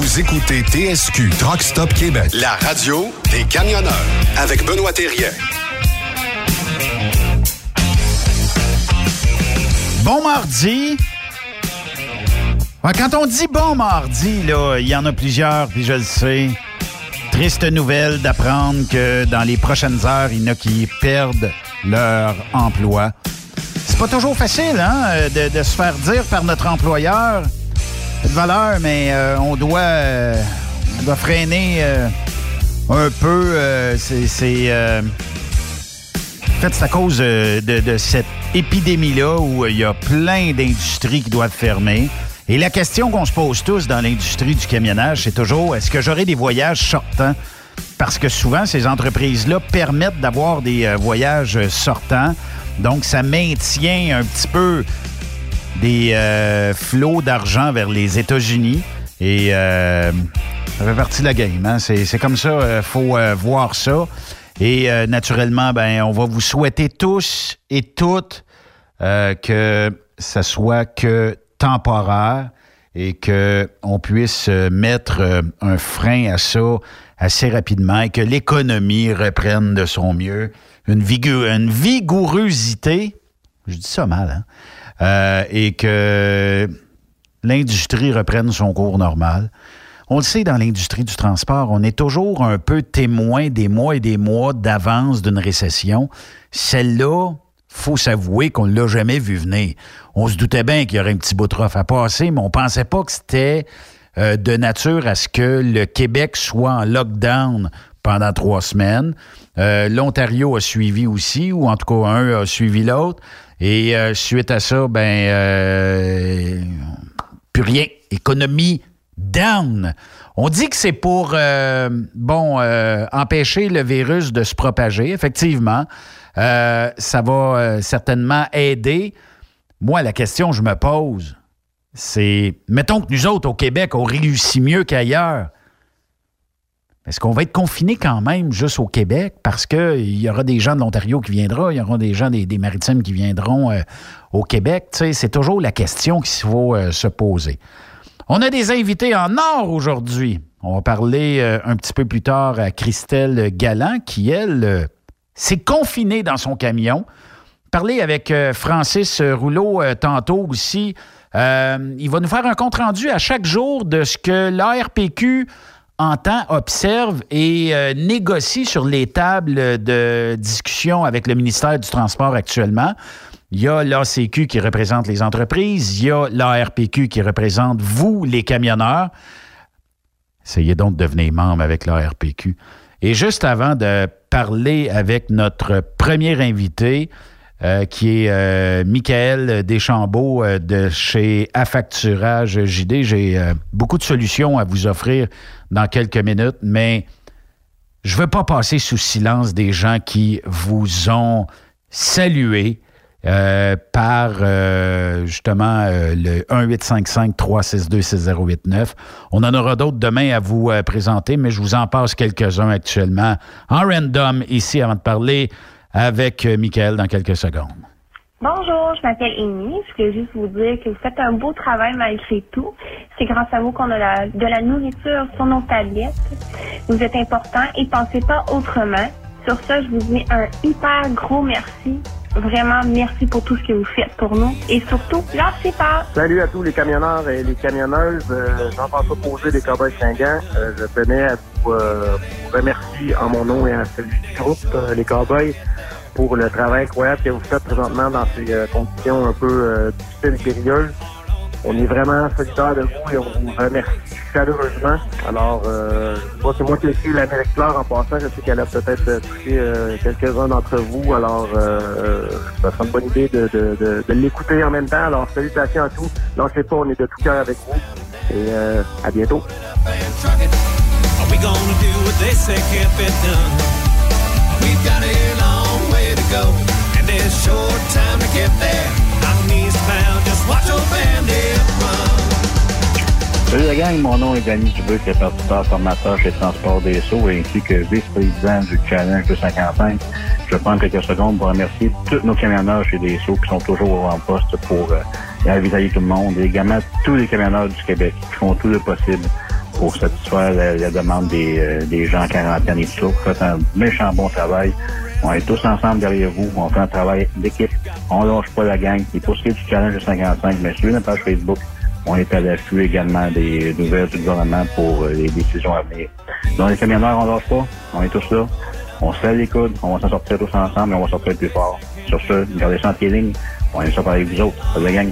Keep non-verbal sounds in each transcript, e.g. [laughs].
Vous écoutez TSQ Truck Stop Québec, la radio des camionneurs avec Benoît Thérien. Bon mardi. Quand on dit bon mardi, là, il y en a plusieurs, puis je le sais. Triste nouvelle d'apprendre que dans les prochaines heures, il y en a qui perdent leur emploi. C'est pas toujours facile, hein, de, se faire dire par notre employeur de valeur, mais euh, on doit, euh, on doit freiner euh, un peu. c'est, en fait, c'est à cause de, de cette épidémie-là où il y a plein d'industries qui doivent fermer. Et la question qu'on se pose tous dans l'industrie du camionnage, c'est toujours est-ce que j'aurai des voyages sortants? Parce que souvent, ces entreprises-là permettent d'avoir des euh, voyages sortants. Donc, ça maintient un petit peu des euh, flots d'argent vers les États-Unis. Et euh, ça fait partie de la game. Hein? C'est comme ça, il faut voir ça. Et naturellement, ben, on va vous souhaiter tous et toutes que ça soit que temporaire et qu'on puisse euh, mettre euh, un frein à ça assez rapidement et que l'économie reprenne de son mieux. Une, une vigourosité, je dis ça mal, hein? Euh, et que l'industrie reprenne son cours normal. On le sait dans l'industrie du transport, on est toujours un peu témoin des mois et des mois d'avance d'une récession. Celle-là, faut s'avouer qu'on ne l'a jamais vu venir. On se doutait bien qu'il y aurait un petit bout de à passer, mais on pensait pas que c'était euh, de nature à ce que le Québec soit en lockdown pendant trois semaines. Euh, L'Ontario a suivi aussi, ou en tout cas un a suivi l'autre. Et euh, suite à ça, ben plus rien. Économie down. On dit que c'est pour bon empêcher le virus de se propager, effectivement. Euh, ça va euh, certainement aider. Moi, la question que je me pose, c'est, mettons que nous autres, au Québec, on réussit mieux qu'ailleurs. Est-ce qu'on va être confiné quand même juste au Québec? Parce qu'il y aura des gens de l'Ontario qui viendront, il y aura des gens des, maritimes qui viendront euh, au Québec? c'est toujours la question qu'il faut se poser. On a des invités en or aujourd'hui. On va parler un petit peu plus tard à Christelle Galland qui, elle, s'est confiné dans son camion. Parler avec euh, Francis Rouleau euh, tantôt aussi. Euh, il va nous faire un compte-rendu à chaque jour de ce que l'ARPQ entend, observe et négocie sur les tables de discussion avec le ministère du Transport actuellement. Il y a l'ACQ qui représente les entreprises, il y a l'ARPQ qui représente vous, les camionneurs. Essayez donc de devenir membre avec l'ARPQ. Et juste avant de parler avec notre premier invité, euh, qui est euh, Michael Deschambault euh, de chez Affacturage JD. J'ai beaucoup de solutions à vous offrir dans quelques minutes, mais je ne veux pas passer sous silence des gens qui vous ont salué, euh, par euh, justement euh, le 1-855-362-6089. On en aura d'autres demain à vous présenter, mais je vous en passe quelques-uns actuellement en random ici avant de parler avec Michael dans quelques secondes. Bonjour, je m'appelle Amy. Je voulais juste vous dire que vous faites un beau travail malgré tout. C'est grâce à vous qu'on a de la nourriture sur nos tablettes. Vous êtes important et pensez pas autrement. Sur ça, je vous dis un hyper gros merci Vraiment, merci pour tout ce que vous faites pour nous. Et surtout, lâchez pas. Salut à tous les camionneurs et les camionneuses. Euh, Jean-François Posé des Cowboys Chingans. Euh, je tenais à vous, euh, remercier en mon nom et à celui du groupe, euh, les Cowboys, pour le travail incroyable que vous faites présentement dans ces conditions un peu difficiles et périlleuses. On est vraiment solidaires de vous et on vous remercie chaleureusement. Alors, euh, c'est moi qui ai écrit l'Amérique Claire en passant. Je sais qu'elle a peut-être touché euh, quelques-uns d'entre vous. Alors, euh, ça sera une bonne idée de, de, de, de l'écouter en même temps. Alors, salutations à tous. sais pas, on est de tout cœur avec vous. Et euh, à bientôt. Salut la gang, mon nom est Danny Dubuc, répartiteur formateur chez Transport des Sceaux ainsi que vice-président du Challenge 255. Je prendre quelques secondes pour remercier tous nos camionneurs chez des Sceaux qui sont toujours en poste pour euh, tout le monde et également tous les camionneurs du Québec qui font tout le possible pour satisfaire la, demande des, des, gens en quarantaine et tout ça. Faites un méchant bon travail. On est tous ensemble derrière vous. On fait un travail d'équipe. On lâche pas la gang. Et pour ce qui est du challenge de 55, mais sur notre page Facebook, on est à l'affût également des nouvelles du gouvernement pour euh, les décisions à venir. Donc, les camionneurs, on lâche pas. On est tous là. On se les coudes. On va s'en sortir tous ensemble et on va sortir plus fort. Sur ce, gardez ça en pied ligne. On est ça avec vous autres. Ça la gang.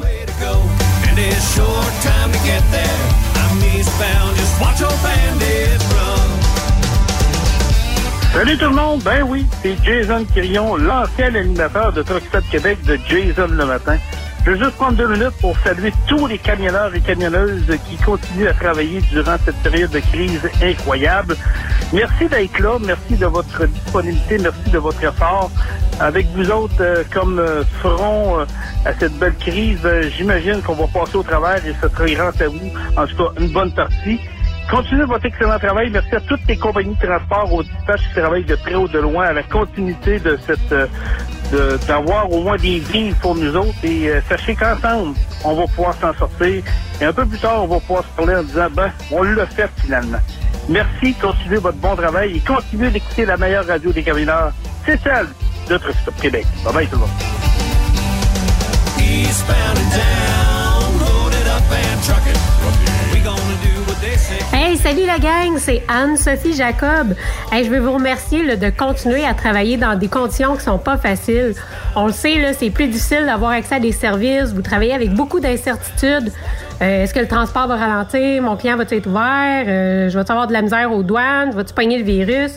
Salut tout le monde, ben oui, c'est Jason Quirion, l'ancien animateur de Truck Québec de Jason le matin. Je veux juste prendre deux minutes pour saluer tous les camionneurs et camionneuses qui continuent à travailler durant cette période de crise incroyable. Merci d'être là, merci de votre disponibilité, merci de votre effort. Avec vous autres, euh, comme euh, front euh, à cette belle crise, j'imagine qu'on va passer au travers et ce sera grâce à vous, en tout cas une bonne partie. Continuez votre excellent travail. Merci à toutes les compagnies de transport, aux dispatchs qui travaillent de très haut de loin à la continuité de cette d'avoir au moins des vies pour nous autres. Et euh, sachez qu'ensemble, on va pouvoir s'en sortir. Et un peu plus tard, on va pouvoir se parler en disant, ben, on l'a fait finalement. Merci, continuez votre bon travail et continuez d'écouter la meilleure radio des camionneurs. C'est celle de Québec. Bye bye tout le monde. Salut la gang, c'est Anne-Sophie Jacob. Je veux vous remercier de continuer à travailler dans des conditions qui sont pas faciles. On le sait, c'est plus difficile d'avoir accès à des services. Vous travaillez avec beaucoup d'incertitudes. Euh, est-ce que le transport va ralentir? Mon client va-t-il être ouvert? Euh, je vais avoir de la misère aux douanes? Vas-tu pogner le virus?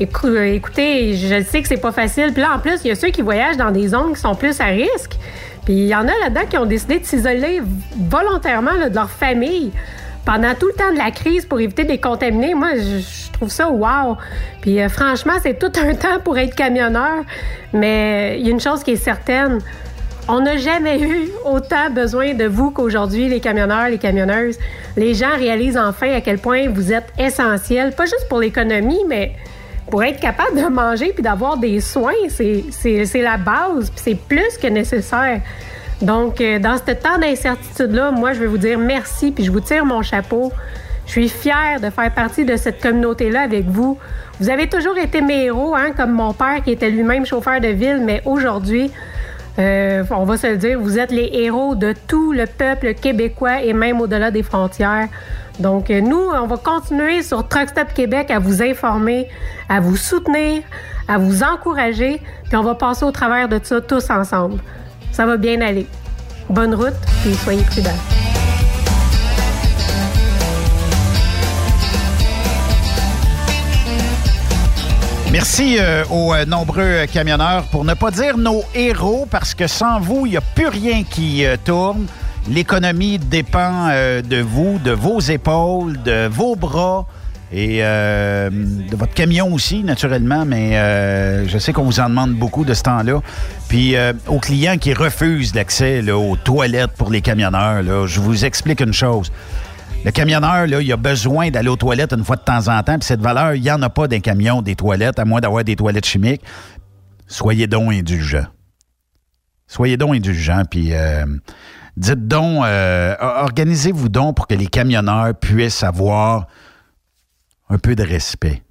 Euh, écoutez, je sais que c'est pas facile. Puis là, en plus, il y a ceux qui voyagent dans des zones qui sont plus à risque. Puis il y en a là-dedans qui ont décidé de s'isoler volontairement de leur famille pendant tout le temps de la crise pour éviter de les contaminer. Moi, je, trouve ça wow. Puis euh, franchement, c'est tout un [laughs] temps pour être camionneur. Mais il y a une chose qui est certaine. On n'a jamais eu autant besoin de vous qu'aujourd'hui, les camionneurs, les camionneuses. Les gens réalisent enfin à quel point vous êtes essentiels, pas juste pour l'économie, mais pour être capable de manger puis d'avoir des soins. C'est la base, puis c'est plus que nécessaire. Donc, euh, dans ce temps d'incertitude-là, moi, je vais vous dire merci, puis je vous tire mon chapeau. Je suis fière de faire partie de cette communauté-là avec vous. Vous avez toujours été mes héros, hein, comme mon père qui était lui-même chauffeur de ville, mais aujourd'hui, euh, on va se le dire, vous êtes les héros de tout le peuple québécois et même au-delà des frontières. Donc, euh, nous, on va continuer sur Truck Stop Québec à vous informer, à vous soutenir, à vous encourager, puis on va passer au travers de ça tous ensemble. Ça va bien aller. Bonne route, et soyez prudents. Merci euh, aux euh, nombreux camionneurs, pour ne pas dire nos héros, parce que sans vous, il n'y a plus rien qui euh, tourne. L'économie dépend de vous, de vos épaules, de vos bras, et euh, de votre camion aussi, naturellement, mais euh, je sais qu'on vous en demande beaucoup de ce temps-là. Puis euh, aux clients qui refusent l'accès aux toilettes pour les camionneurs, je vous explique une chose. Le camionneur, il a besoin d'aller aux toilettes une fois de temps en temps, puis cette valeur, il n'y en a pas d'un camion des toilettes, à moins d'avoir des toilettes chimiques. Soyez donc indulgents. Soyez donc indulgents, puis dites donc, organisez-vous donc pour que les camionneurs puissent avoir un peu de respect.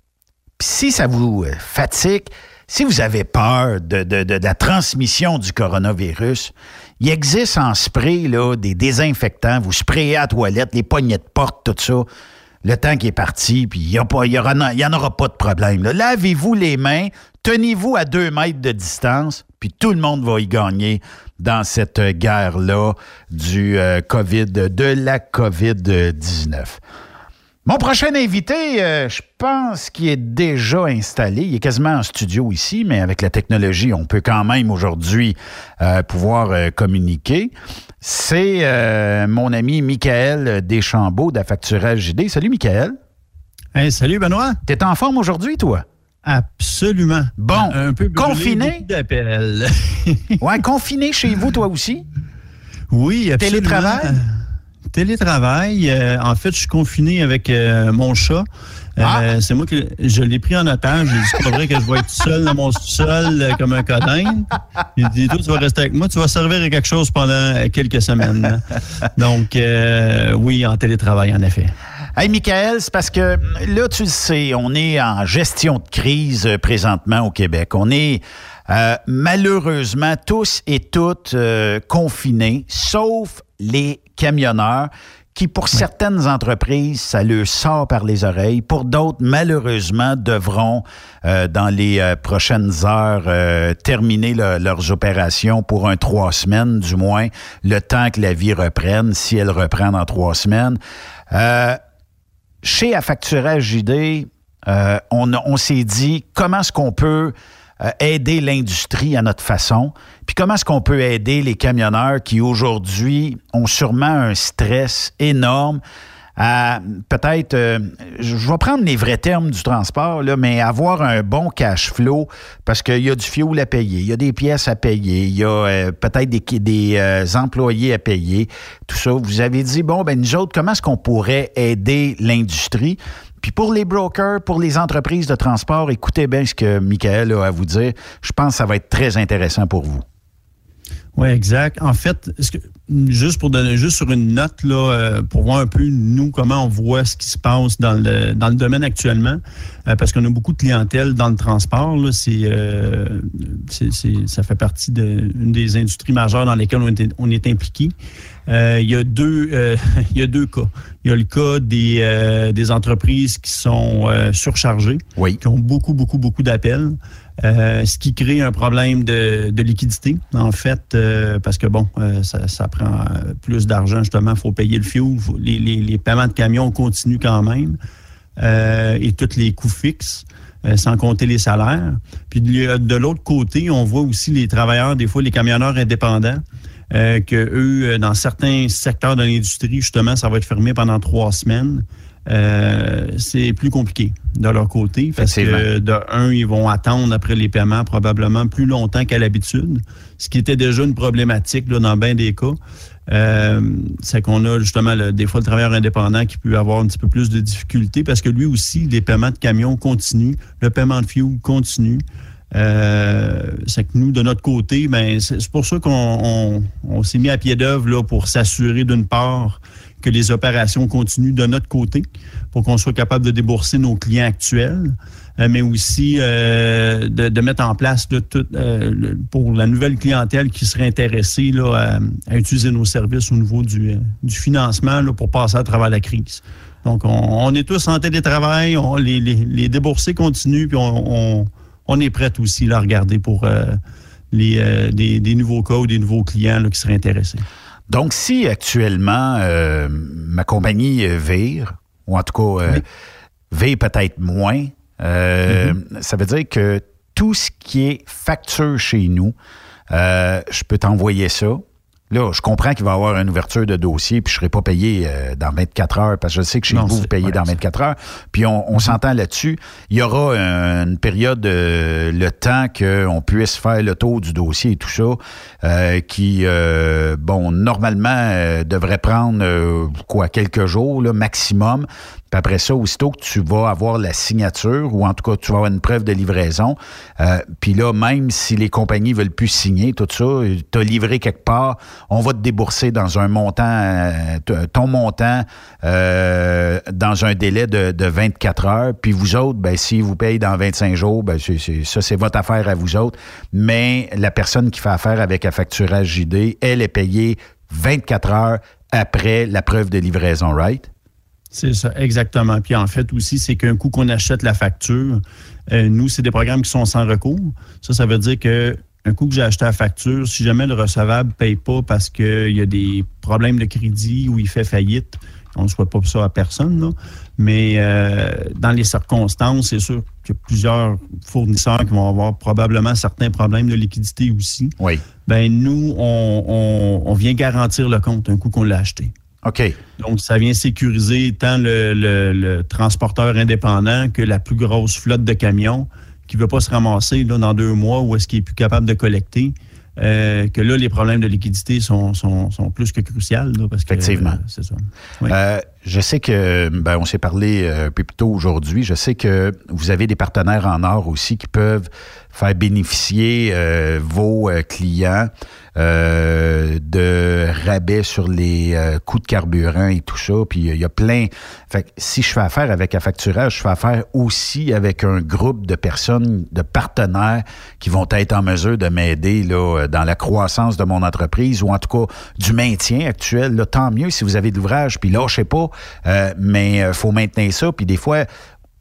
Puis si ça vous euh, fatigue, si vous avez peur de, la transmission du coronavirus, il existe en spray là, des désinfectants. Vous sprayez à la toilette, les poignées de porte, tout ça. Le temps qui est parti, puis il n'y en aura pas de problème. Lavez-vous les mains, tenez-vous à deux mètres de distance, puis tout le monde va y gagner dans cette guerre-là du euh, COVID, de la COVID-19. Mon prochain invité, euh, je pense qu'il est déjà installé. Il est quasiment en studio ici, mais avec la technologie, on peut quand même aujourd'hui euh, pouvoir euh, communiquer. C'est mon ami Michael Deschambault d'Affacturage JD. Salut, Michael. Hey, salut, Benoît. T'es en forme aujourd'hui, toi? Absolument. Bon, un peu confiné? ouais, confiné chez vous, toi aussi? Oui, absolument. Télétravail? Télétravail. Euh, en fait, je suis confiné avec euh, mon chat. Euh, ah. C'est moi qui je l'ai pris en otage. J'ai dit c'est pas vrai que je vais être seul dans mon sol comme un codin. Il dit toi tu vas rester avec moi, tu vas servir à quelque chose pendant quelques semaines. Donc oui, en télétravail en effet. Hey, Michael, c'est parce que là, tu le sais, on est en gestion de crise présentement au Québec. On est euh, malheureusement tous et toutes euh, confinés, sauf les camionneurs qui, pour certaines entreprises, ça leur sort par les oreilles. Pour d'autres, malheureusement, devront, dans les prochaines heures, terminer leurs opérations pour un trois semaines, du moins, le temps que la vie reprenne, si elle reprend dans trois semaines. Chez Affacturage JD, euh, on, s'est dit comment est-ce qu'on peut euh, aider l'industrie à notre façon, puis comment est-ce qu'on peut aider les camionneurs qui aujourd'hui ont sûrement un stress énorme à peut-être, euh, je vais prendre les vrais termes du transport, là, mais avoir un bon cash flow parce qu'il y a du fuel à payer, il y a des pièces à payer, il y a euh, peut-être des, des employés à payer, tout ça. Vous avez dit, bon, ben nous autres, comment est-ce qu'on pourrait aider l'industrie? Puis pour les brokers, pour les entreprises de transport, écoutez bien ce que Michael a à vous dire. Je pense que ça va être très intéressant pour vous. Oui, exact. En fait, que, juste pour donner juste sur une note, là, euh, pour voir un peu, nous, comment on voit ce qui se passe dans le, dans le domaine actuellement, euh, parce qu'on a beaucoup de clientèle dans le transport. Là, c'est, euh, ça fait partie d'une des industries majeures dans lesquelles on est, on est impliqué. il, y a deux, [laughs] il y a deux cas. Il y a le cas des, des entreprises qui sont surchargées, oui. qui ont beaucoup, beaucoup, beaucoup d'appels. Euh, ce qui crée un problème de, liquidité, en fait, euh, parce que bon, euh, ça, prend plus d'argent, justement, il faut payer le fuel, les, paiements de camions continuent quand même, et tous les coûts fixes, sans compter les salaires. Puis de, l'autre côté, on voit aussi les travailleurs, des fois les camionneurs indépendants, que eux, dans certains secteurs de l'industrie, justement, ça va être fermé pendant trois semaines. Euh, c'est plus compliqué de leur côté parce que de un, ils vont attendre après les paiements probablement plus longtemps qu'à l'habitude, ce qui était déjà une problématique là, dans bien des cas. Euh, c'est qu'on a justement des fois le travailleur indépendant qui peut avoir un petit peu plus de difficultés parce que lui aussi, les paiements de camions continuent, le paiement de fuel continue. Euh, c'est que nous, de notre côté, ben, c'est pour ça qu'on s'est mis à pied d'œuvre pour s'assurer d'une part que les opérations continuent de notre côté pour qu'on soit capable de débourser nos clients actuels, euh, mais aussi euh, de, mettre en place euh, pour la nouvelle clientèle qui serait intéressée à, utiliser nos services au niveau du, financement pour passer à travers la crise. Donc, on, est tous en télétravail, on, les, les, déboursés continuent, puis on, est prêt aussi à regarder pour des, nouveaux cas ou des nouveaux clients qui seraient intéressés. Donc, si actuellement euh, ma compagnie euh, vire, ou en tout cas euh, vire peut-être moins, mm-hmm. ça veut dire que tout ce qui est facture chez nous, je peux t'envoyer ça. Là, je comprends qu'il va y avoir une ouverture de dossier, puis je ne serai pas payé euh, dans 24 heures, parce que je sais que chez vous, vous payez dans 24 heures. Puis on, mm-hmm. s'entend là-dessus. Il y aura une période, de le temps qu'on puisse faire le tour du dossier et tout ça, euh, qui, euh, bon, normalement, devrait prendre, quoi, quelques jours, là, maximum après ça, aussitôt que tu vas avoir la signature, ou en tout cas, tu vas avoir une preuve de livraison, euh, puis là, même si les compagnies veulent plus signer tout ça, tu as livré quelque part, on va te débourser dans un montant, euh, ton montant euh, dans un délai de, 24 heures. Puis vous autres, ben, si vous payez dans 25 jours, ben, ça, c'est votre affaire à vous autres. Mais la personne qui fait affaire avec la facturage JD, elle est payée 24 heures après la preuve de livraison, right? C'est ça, exactement. Puis en fait aussi, c'est qu'un coup qu'on achète la facture, euh, nous, c'est des programmes qui sont sans recours. Ça, ça veut dire que un coup que j'ai acheté la facture, si jamais le recevable ne paye pas parce qu'il y a des problèmes de crédit ou il fait faillite, on ne souhaite pas ça à personne, mais euh, dans les circonstances, c'est sûr qu'il y a plusieurs fournisseurs qui vont avoir probablement certains problèmes de liquidité aussi. Oui. Ben nous, on vient garantir le compte un coup qu'on l'a acheté. OK. Donc, ça vient sécuriser tant le, transporteur indépendant que la plus grosse flotte de camions qui ne veut pas se ramasser là, dans deux mois ou est-ce qu'il est plus capable de collecter. Euh, que là, les problèmes de liquidité sont, sont, plus que cruciaux. Effectivement. c'est ça. Euh, je sais que, ben, on s'est parlé un peu plus tôt aujourd'hui. Je sais que vous avez des partenaires en or aussi qui peuvent faire bénéficier euh, vos euh, clients euh, de rabais sur les coûts de carburant et tout ça. Puis il y a plein. Fait si je fais affaire avec Affacturage, je fais affaire aussi avec un groupe de personnes, de partenaires qui vont être en mesure de m'aider là dans la croissance de mon entreprise ou en tout cas du maintien actuel. Là, tant mieux si vous avez de l'ouvrage. Puis là, je pas, mais faut maintenir ça. Puis des fois,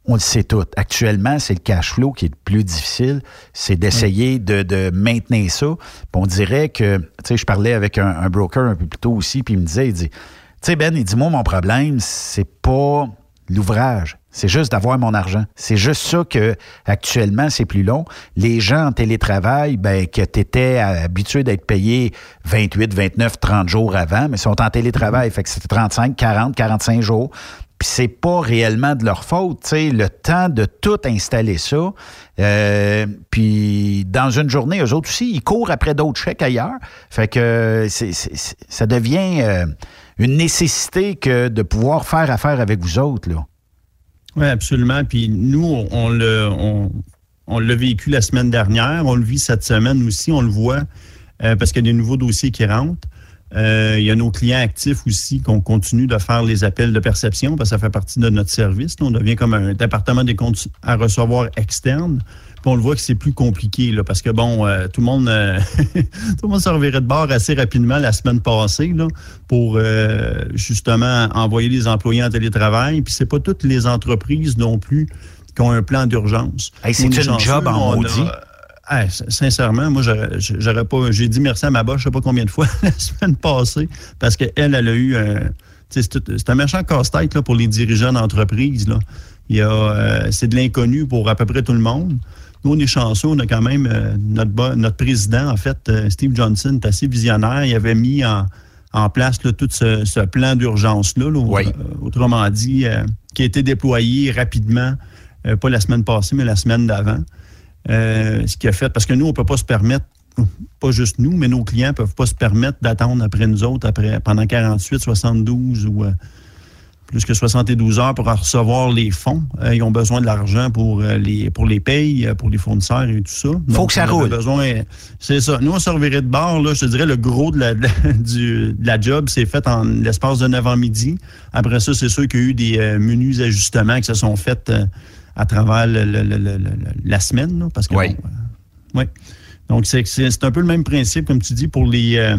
on le sait tout. Actuellement, c'est le cash flow qui est le plus difficile. C'est d'essayer de, maintenir ça. on dirait que, tu sais, je parlais avec un, broker un peu plus tôt aussi, puis il me disait, il dit, tu sais, Ben, il dit, moi, mon problème, c'est pas l'ouvrage. C'est juste d'avoir mon argent. C'est juste ça que actuellement c'est plus long. Les gens en télétravail, ben que tu étais habitué d'être payé 28, 29, 30 jours avant, mais sont en télétravail, fait que c'est 35, 40, 45 jours. Puis c'est pas réellement de leur faute, tu le temps de tout installer ça. Euh, puis dans une journée, eux autres aussi, ils courent après d'autres chèques ailleurs. Fait que ça devient euh, une nécessité que de pouvoir faire affaire avec vous autres, là. Oui, absolument. Puis nous, on le, on, l'a vécu la semaine dernière, on le vit cette semaine aussi, on le voit euh, parce qu'il y a des nouveaux dossiers qui rentrent. Euh, il y a nos clients actifs aussi qu'on continue de faire les appels de perception parce que ça fait partie de notre service. on devient comme un département des comptes à recevoir externe. Puis on le voit que c'est plus compliqué là, parce que bon, euh, tout le monde euh, [laughs] tout le monde se revirait de bord assez rapidement la semaine passée là, pour justement envoyer les employés en télétravail. Puis c'est pas toutes les entreprises non plus qui ont un plan d'urgence. c'est une job en maudit sincèrement, moi, j'aurais pas. J'ai dit merci à ma bosse, je sais pas combien de fois [laughs] la semaine passée, parce qu'elle, elle a eu un. C'est un méchant casse-tête pour les dirigeants d'entreprise. Euh, c'est de l'inconnu pour à peu près tout le monde. Nous, on est chanceux, on a quand même euh, notre, notre président, en fait, euh, Steve Johnson, est assez visionnaire. Il avait mis en, place tout ce, plan d'urgence-là, autrement dit, qui a été déployé rapidement, pas la semaine passée, mais la semaine d'avant. Ce qui a fait, parce que nous, on ne peut pas se permettre, pas juste nous, mais nos clients ne peuvent pas se permettre d'attendre après nous autres après, pendant 48, 72 ou plus que 72 heures pour recevoir les fonds. Euh, ils ont besoin de l'argent pour les pour les payes, pour les fournisseurs et tout ça. Il faut que ça roule. C'est ça. Nous, on servirait de bord, là, je te dirais, le gros de la, [laughs] du, la job, c'est fait en l'espace de 9 h midi. Après ça, c'est sûr qu'il y a eu des menus ajustements qui se sont faits à travers la semaine. parce que, oui. Euh, Donc, c'est un peu le même principe, comme tu dis, pour les euh,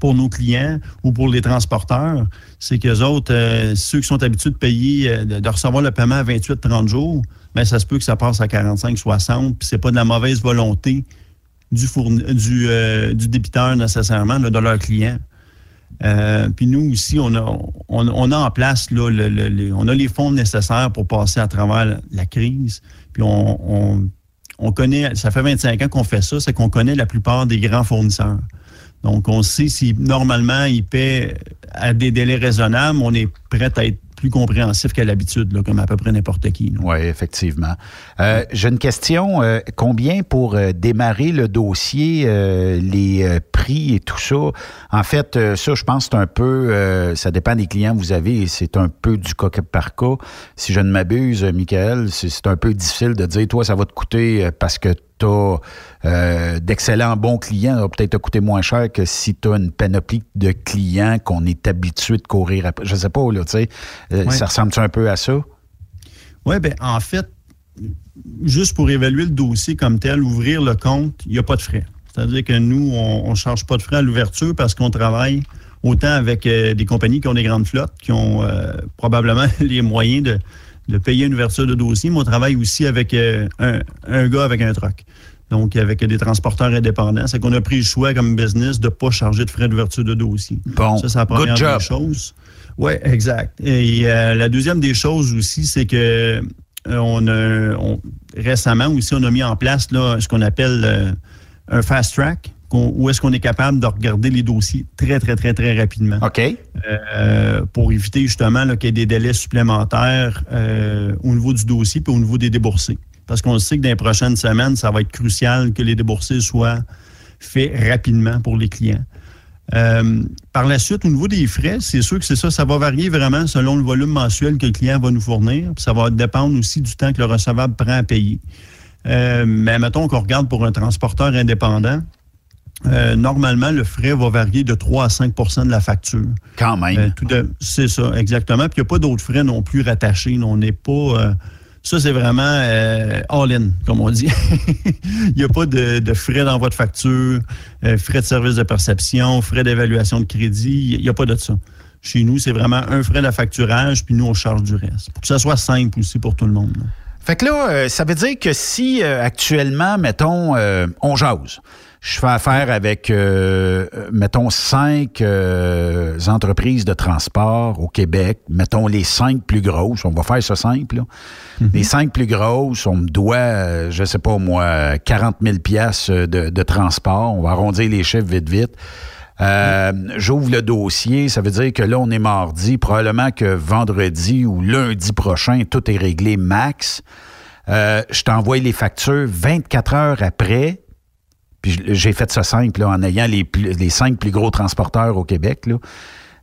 pour nos clients ou pour les transporteurs. C'est qu'eux autres, euh, ceux qui sont habitués de payer, de, recevoir le paiement à 28-30 jours, bien, ça se peut que ça passe à 45-60, puis c'est pas de la mauvaise volonté du, du, du débiteur nécessairement, de leur client. Euh, puis nous aussi, on a, on, a en place, là, on a les fonds nécessaires pour passer à travers la crise. Puis on, on, connaît, ça fait 25 ans qu'on fait ça, c'est qu'on connaît la plupart des grands fournisseurs. Donc, on sait si normalement ils paient à des délais raisonnables, on est prêt à être plus compréhensif qu'à l'habitude, comme à peu près n'importe qui. Oui, effectivement. Euh, j'ai une question. Euh, combien pour euh, démarrer le dossier, les prix et tout ça? En fait, ça, je pense c'est un peu, ça dépend des clients que vous avez, c'est un peu du cas par cas. Si je ne m'abuse, Michael, c'est un peu difficile de dire, toi, ça va te coûter parce que tu as euh, d'excellents bons clients, va peut-être te coûter moins cher que si tu as une panoplie de clients qu'on est habitué de courir après. Je sais pas, là, tu sais. Euh, ça ressemble-tu un peu à ça? Oui, bien, en fait, juste pour évaluer le dossier comme tel, ouvrir le compte, il n'y a pas de frais. C'est-à-dire que nous, on ne charge pas de frais à l'ouverture parce qu'on travaille autant avec euh, des compagnies qui ont des grandes flottes, qui ont probablement [laughs] les moyens de, de payer une ouverture de dossier, mais on travaille aussi avec euh, un, gars avec un truck. Donc, avec des transporteurs indépendants. C'est qu'on a pris le choix comme business de ne pas charger de frais d'ouverture de dossier. Bon, ça, c'est la première des choses. Oui, exact. Et euh, la deuxième des choses aussi, c'est que euh, on a, récemment aussi, on a mis en place là, ce qu'on appelle un fast track où est-ce qu'on est capable de regarder les dossiers très, très, très, très rapidement. OK. Euh, pour éviter justement qu'il y ait des délais supplémentaires euh, au niveau du dossier et au niveau des déboursés. Parce qu'on sait que dans les prochaines semaines, ça va être crucial que les déboursés soient faits rapidement pour les clients. Euh, par la suite, au niveau des frais, c'est sûr que c'est ça, ça va varier vraiment selon le volume mensuel que le client va nous fournir. ça va dépendre aussi du temps que le recevable prend à payer. Mais mettons qu'on regarde pour un transporteur indépendant, euh, normalement, le frais va varier de 3 à 5% de la facture. Quand même. c'est ça, exactement. Puis il n'y a pas d'autres frais non plus rattachés. On n'est pas. Ça, c'est vraiment euh, all-in, comme on dit. [laughs] Il n'y a pas de, frais d'envoi de facture, euh, frais de service de perception, frais d'évaluation de crédit. Il n'y a pas de ça. Chez nous, c'est vraiment un frais de facturage, puis nous, on charge du reste. Pour que ça soit simple aussi pour tout le monde. Fait que là, euh, ça veut dire que si actuellement, mettons, on jase, je fais affaire avec, euh, mettons, cinq euh, entreprises de transport au Québec. Mettons les cinq plus grosses. On va faire ça simple. Mhm. Les cinq plus grosses, on me doit, euh, je sais pas moi, 40 000 pièces de, transport. On va arrondir les chiffres vite, vite. J'ouvre le dossier, ça veut dire que là, on est mardi. Probablement que vendredi ou lundi prochain, tout est réglé max. je t'envoie les factures 24 heures après j'ai fait ça simple en ayant les, les cinq plus gros transporteurs au Québec.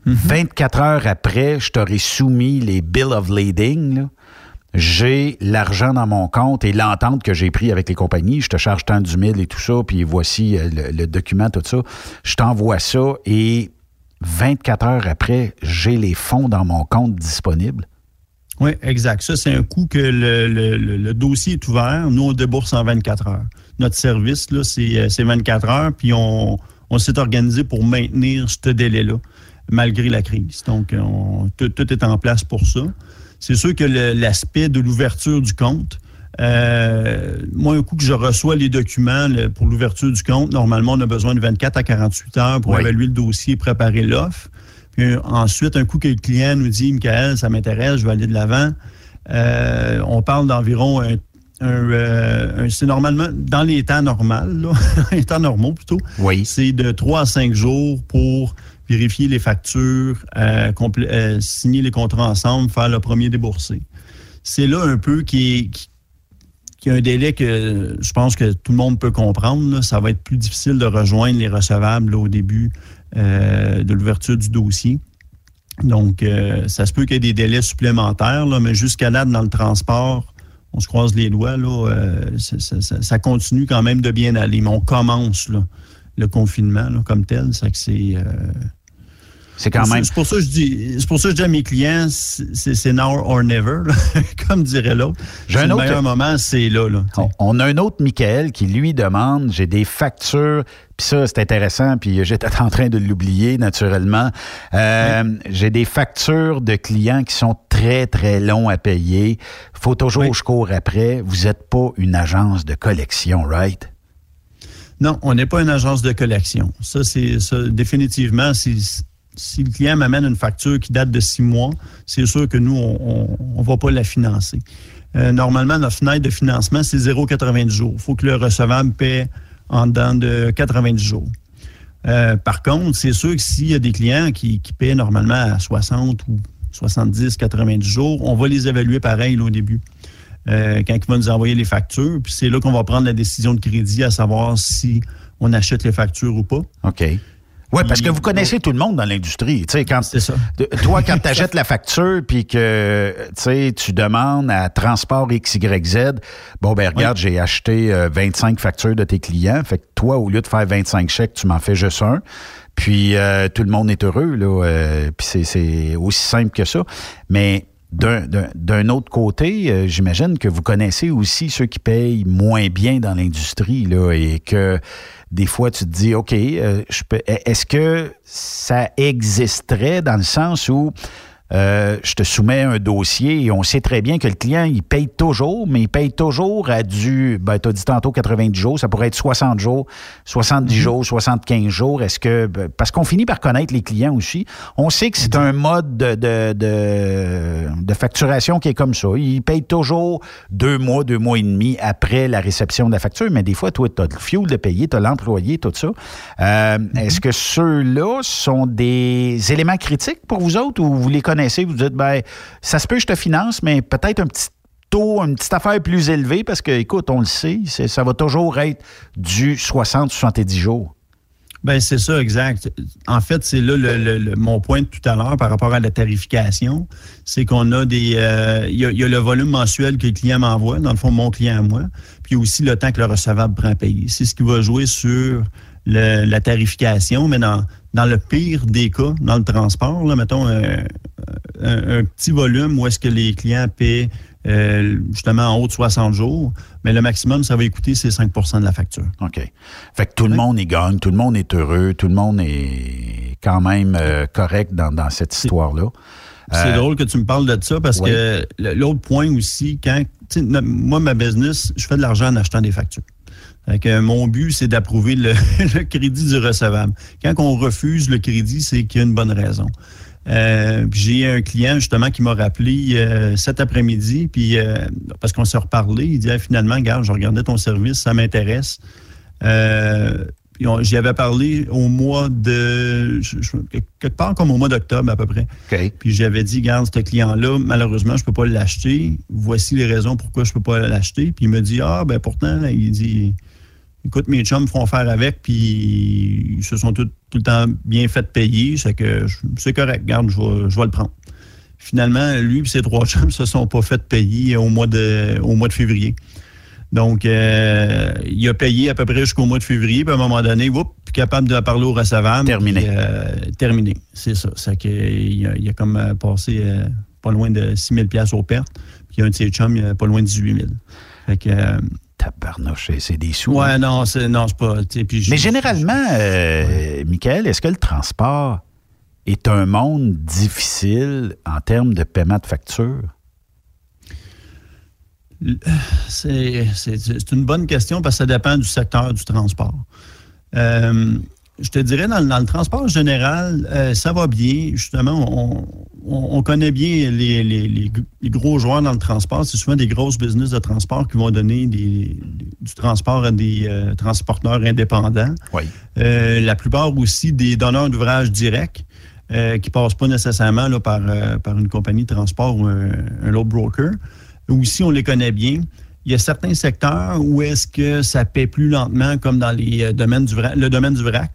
24 mhm. heures après, je t'aurais soumis les Bill of Lading. J'ai l'argent dans mon compte et l'entente que j'ai pris avec les compagnies. Je te charge tant du mille et tout ça, puis voici euh, le, document, tout ça. Je t'envoie ça et 24 heures après, j'ai les fonds dans mon compte disponibles. Oui, exact. Ça, c'est un coup que le, dossier est ouvert. Nous, on débourse en 24 heures. Notre service, là, c'est 24 euh, heures, puis on, s'est organisé pour maintenir ce délai-là, malgré la crise. Donc, tout, est en place pour ça. C'est sûr que l'aspect de l'ouverture du compte, euh, moi, un coup que je reçois les documents pour l'ouverture du compte, normalement, on a besoin de 24 à 48 heures pour évaluer le dossier et préparer l'offre. Puis ensuite, un coup que le client nous dit, Michael, ça m'intéresse, je vais aller de l'avant, euh, on parle d'environ un, euh, c'est normalement dans les temps normaux, [laughs] les temps normaux plutôt. Oui. C'est de 3 à 5 jours pour vérifier les factures, euh, signer les contrats ensemble, faire le premier déboursé. C'est là un peu qui est, a un délai que je pense que tout le monde peut comprendre. Ça va être plus difficile de rejoindre les recevables au début de l'ouverture du dossier. Donc, euh, ça se peut qu'il y ait des délais supplémentaires, mais jusqu'à là, dans le transport, on se croise les doigts, là, euh, ça, continue quand même de bien aller. Mais on commence le confinement comme tel. Ça que c'est c'est quand même. C'est pour ça que je dis, c'est pour ça que je dis à mes clients, c'est now or never, [laughs] comme dirait l'autre. J'ai un autre. Le meilleur moment, c'est là. là on, a un autre Michael qui lui demande, j'ai des factures, puis ça c'est intéressant, puis j'étais en train de l'oublier naturellement. Euh, j'ai des factures de clients qui sont très très longs à payer. Faut toujours que je cours après. Vous n'êtes pas une agence de collection, right? Non, on n'est pas une agence de collection. Ça, c'est ça, définitivement, c'est si le client m'amène une facture qui date de six mois, c'est sûr que nous, on ne va pas la financer. Euh, normalement, notre fenêtre de financement, c'est 0,90 jours. Il faut que le recevable paie en dedans de 90 jours. Euh, par contre, c'est sûr que s'il y a des clients qui, paient normalement à 60 ou 70, 90 jours, on va les évaluer pareil au début. Euh, quand il va nous envoyer les factures, puis c'est là qu'on va prendre la décision de crédit à savoir si on achète les factures ou pas. OK. Oui, parce que vous connaissez tout le monde dans l'industrie. Toi, quand [laughs] tu achètes la facture puis que tu demandes à Transport XYZ, bon, ben regarde, j'ai acheté 25 euh, factures de tes clients. Fait que toi, au lieu de faire 25 chèques, tu m'en fais juste un. Puis euh, tout le monde est heureux. Là, euh, puis c'est aussi simple que ça. Mais d'un autre côté, j'imagine que vous connaissez aussi ceux qui payent moins bien dans l'industrie et que des fois, tu te dis, OK, euh, est-ce que ça existerait dans le sens où euh, je te soumets un dossier et on sait très bien que le client, il paye toujours, mais il paye toujours à du, ben, tu as dit tantôt 90 jours, ça pourrait être 60 jours, 70 mhm. jours, 75 jours. Est-ce que, ben, parce qu'on finit par connaître les clients aussi, on sait que c'est un mode de, de, de, facturation qui est comme ça. Il paye toujours deux mois, deux mois et demi après la réception de la facture, mais des fois, toi, tu as le fuel de payer, tu as l'employé, tout ça. Euh, mhm. Est-ce que ceux-là sont des éléments critiques pour vous autres ou vous les connaissez? Vous dites, ben, ça se peut que je te finance, mais peut-être un petit taux, une petite affaire plus élevée, parce que, écoute, on le sait, ça va toujours être du 60-70 jours. Ben c'est ça, exact. En fait, c'est là le, mon point de tout à l'heure par rapport à la tarification, c'est qu'on a des, euh, il, y a, le volume mensuel que le client m'envoie, dans le fond mon client à moi, puis aussi le temps que le recevable prend à payer. C'est ce qui va jouer sur la tarification, mais dans, dans le pire des cas, dans le transport, là, mettons euh, un, petit volume où est-ce que les clients paient euh, justement en haut de 60 jours, mais le maximum, ça va coûter, c'est 5% de la facture. OK. Fait que tout le monde y gagne, tout le monde est heureux, tout le monde est quand même euh, correct dans, cette histoire-là. C'est euh, drôle que tu me parles de ça parce que l'autre point aussi, quand moi, ma business, je fais de l'argent en achetant des factures. Fait mon but, c'est d'approuver le, [laughs] le, crédit du recevable. Quand on refuse le crédit, c'est qu'il y a une bonne raison. Euh, j'ai un client justement qui m'a rappelé euh, cet après-midi, puis euh, parce qu'on s'est reparlé, il dit finalement, regarde, je regardais ton service, ça m'intéresse. J'y avais parlé au mois de. quelque part comme au mois d'octobre à peu près. Puis j'avais dit, regarde, ce client-là, malheureusement, je ne peux pas l'acheter. Voici les raisons pourquoi je ne peux pas l'acheter. Puis il me dit, ah, ben pourtant, il dit, écoute, mes chums font faire avec, puis ils se sont tout, le temps bien fait payer. C'est que c'est correct, garde, je vais, le prendre. Finalement, lui et ses trois [laughs] chums se sont pas fait payer au mois de, au mois de février. Donc, euh, il a payé à peu près jusqu'au mois de février, puis à un moment donné, oups, capable de parler au recevable. Terminé. Euh, terminé, c'est ça. C'est qu'il a, il a comme euh, passé pas loin de 6 000 aux pertes, puis un de ses chums, il a pas loin de 18 000. Fait que, c'est des sous. Ouais, hein. non, c'est non, pas. Mais généralement, euh, Michael, est-ce que le transport est un monde difficile en termes de paiement de facture? C'est une bonne question parce que ça dépend du secteur du transport. Euh, je te dirais, dans, le transport général, euh, ça va bien. Justement, on, connaît bien les, gros joueurs dans le transport. C'est souvent des grosses business de transport qui vont donner du transport à des euh, transporteurs indépendants. Oui. Euh, la plupart aussi des donneurs d'ouvrages directs qui ne passent pas nécessairement là, par, par une compagnie de transport ou un, un autre broker. Aussi, on les connaît bien. Il y a certains secteurs où est-ce que ça paie plus lentement, comme dans les euh, domaines du le domaine du vrac.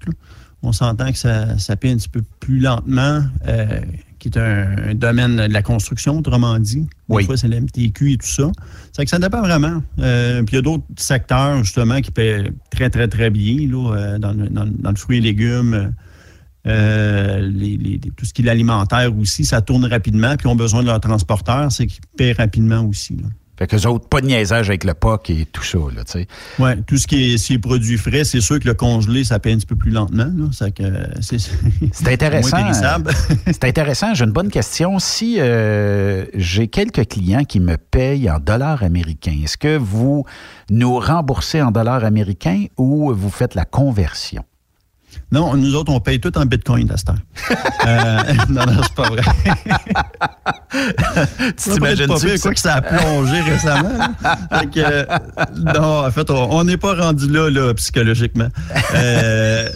On s'entend que ça, ça paie un petit peu plus lentement, euh, qui est un, domaine de la construction, autrement dit. Oui. Des fois, c'est l'MTQ et tout ça. C'est que ça dépend vraiment. Euh, puis il y a d'autres secteurs, justement, qui paient très, très, très bien, là, dans, le, dans, le fruit et légumes. les, tout ce qui est alimentaire aussi, ça tourne rapidement, puis ils ont besoin de leur transporteur, c'est qu'ils paient rapidement aussi. Là. Fait que autres, pas de niaisage avec le POC et tout ça, là, tu sais. Oui, tout ce qui est, produit frais, c'est sûr que le congelé, ça paie un petit peu plus lentement, [laughs] C'est intéressant. [laughs] c'est intéressant. J'ai une bonne question. Si euh, j'ai quelques clients qui me payent en dollars américains, est-ce que vous nous remboursez en dollars américains ou vous faites la conversion? Non, nous autres, on paye tout en bitcoin d'Astor. euh, [laughs] non, non, c'est pas vrai. [laughs] tu t'imagines quoi que ça a plongé récemment. Euh, non, en fait, on n'est pas rendu là, là psychologiquement. Euh,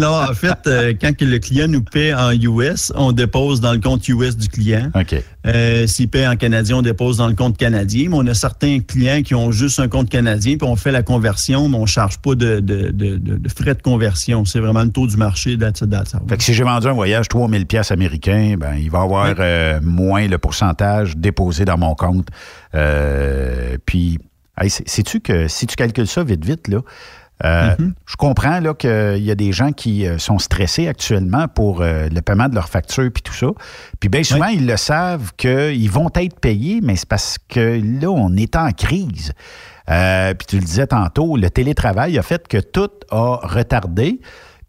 non, en fait, quand le client nous paie en US, on dépose dans le compte US du client. OK. S'il paie en canadien, on dépose dans le compte canadien. Mais on a certains clients qui ont juste un compte canadien, puis on fait la conversion, mais on ne charge pas de, de, de, de frais de conversion. C'est vraiment le taux du marché that's Fait que si j'ai vendu un voyage 3000 pièces américains, ben il va avoir euh, moins le pourcentage déposé dans mon compte. Euh, puis, sais-tu que si tu calcules ça vite, vite, là, euh, mm-hmm. Je comprends là qu'il y a des gens qui sont stressés actuellement pour le paiement de leurs factures puis tout ça. Puis bien souvent, ils le savent qu'ils vont être payés, mais c'est parce que là, on est en crise. puis tu le disais tantôt, le télétravail a fait que tout a retardé.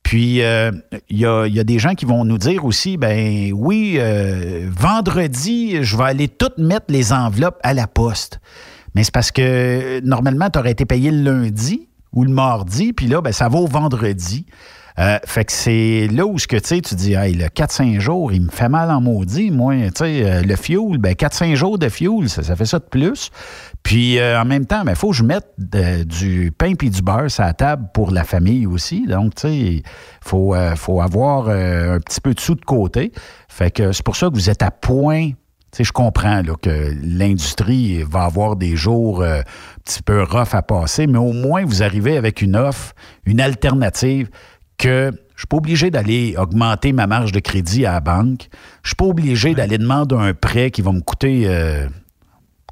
Puis, il euh, y, a, des gens qui vont nous dire aussi, ben oui, euh, vendredi, je vais aller toutes mettre les enveloppes à la poste. Mais c'est parce que normalement, tu aurais été payé le lundi ou le mardi, puis là, ben, ça va au vendredi. Euh, fait que c'est là où ce que tu dis, hey, le 4-5 jours, il me fait mal en maudit. Moi, tu sais, le fuel, ben 4-5 jours de fuel, ça, fait ça de plus. Puis euh, en même temps, il ben, faut que je mette du pain et du beurre sur la table pour la famille aussi. Donc, tu sais, faut, euh, faut avoir euh, un petit peu de sous de côté. Fait que c'est pour ça que vous êtes à point. Je comprends là, que l'industrie va avoir des jours un petit peu rough à passer, mais au moins vous arrivez avec une offre, une alternative que je suis pas obligé d'aller augmenter ma marge de crédit à la banque. Je suis pas obligé d'aller demander un prêt qui va me coûter euh,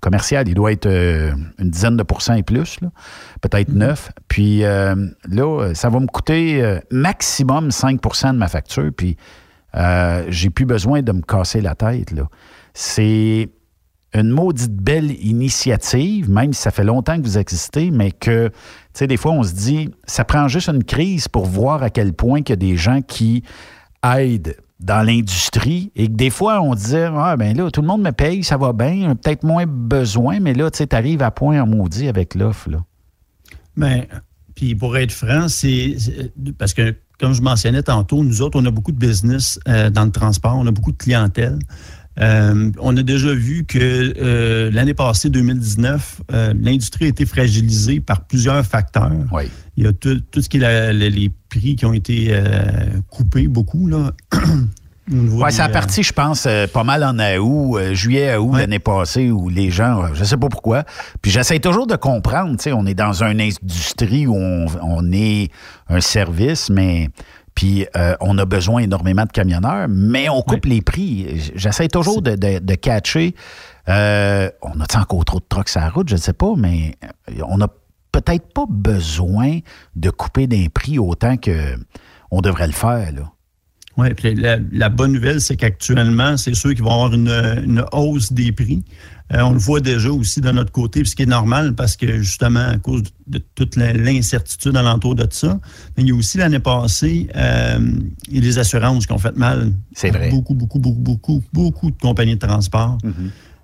commercial. Il doit être euh, une dizaine de pourcents et plus, peut-être mhm. neuf. Puis euh, là, ça va me coûter maximum 5% de ma facture. Puis j'ai plus besoin de me casser la tête. C'est une maudite belle initiative, même si ça fait longtemps que vous existez, mais que, tu sais, des fois, on se dit, ça prend juste une crise pour voir à quel point il y a des gens qui aident dans l'industrie et que des fois, on disait, ah, ben là, tout le monde me paye, ça va bien, peut-être moins besoin, mais là, tu sais, tu arrives à point en maudit avec l'offre, là. Bien, puis pour être franc, c'est parce que, comme je mentionnais tantôt, nous autres, on a beaucoup de business euh, dans le transport, on a beaucoup de clientèle. Euh, on a déjà vu que euh, l'année passée, 2019, euh, l'industrie a été fragilisée par plusieurs facteurs. Il y a tout, ce qui est les prix qui ont été coupés beaucoup. Là. [clears throat] Oui, ça a parti, je pense, pas mal en août, juillet, août l'année passée, où les gens, je sais pas pourquoi. Puis j'essaie toujours de comprendre, tu sais, on est dans une industrie où on, on est un service, mais puis euh, on a besoin énormément de camionneurs, mais on coupe les prix. J'essaie toujours de, de, catcher. Euh, on a encore trop de trucks sur la route, je ne sais pas, mais euh, on n'a peut-être pas besoin de couper des prix autant qu'on devrait le faire. Là. Oui, puis la, bonne nouvelle, c'est qu'actuellement, c'est sûr qu'ils vont avoir une, hausse des prix. Euh, on le voit déjà aussi de notre côté, ce qui est normal parce que justement, à cause de toute l'incertitude alentour de ça, mais il y a aussi l'année passée, euh, y a les assurances qui ont fait mal. C'est vrai. Beaucoup, beaucoup, beaucoup, beaucoup, beaucoup de compagnies de transport. Mm-hmm.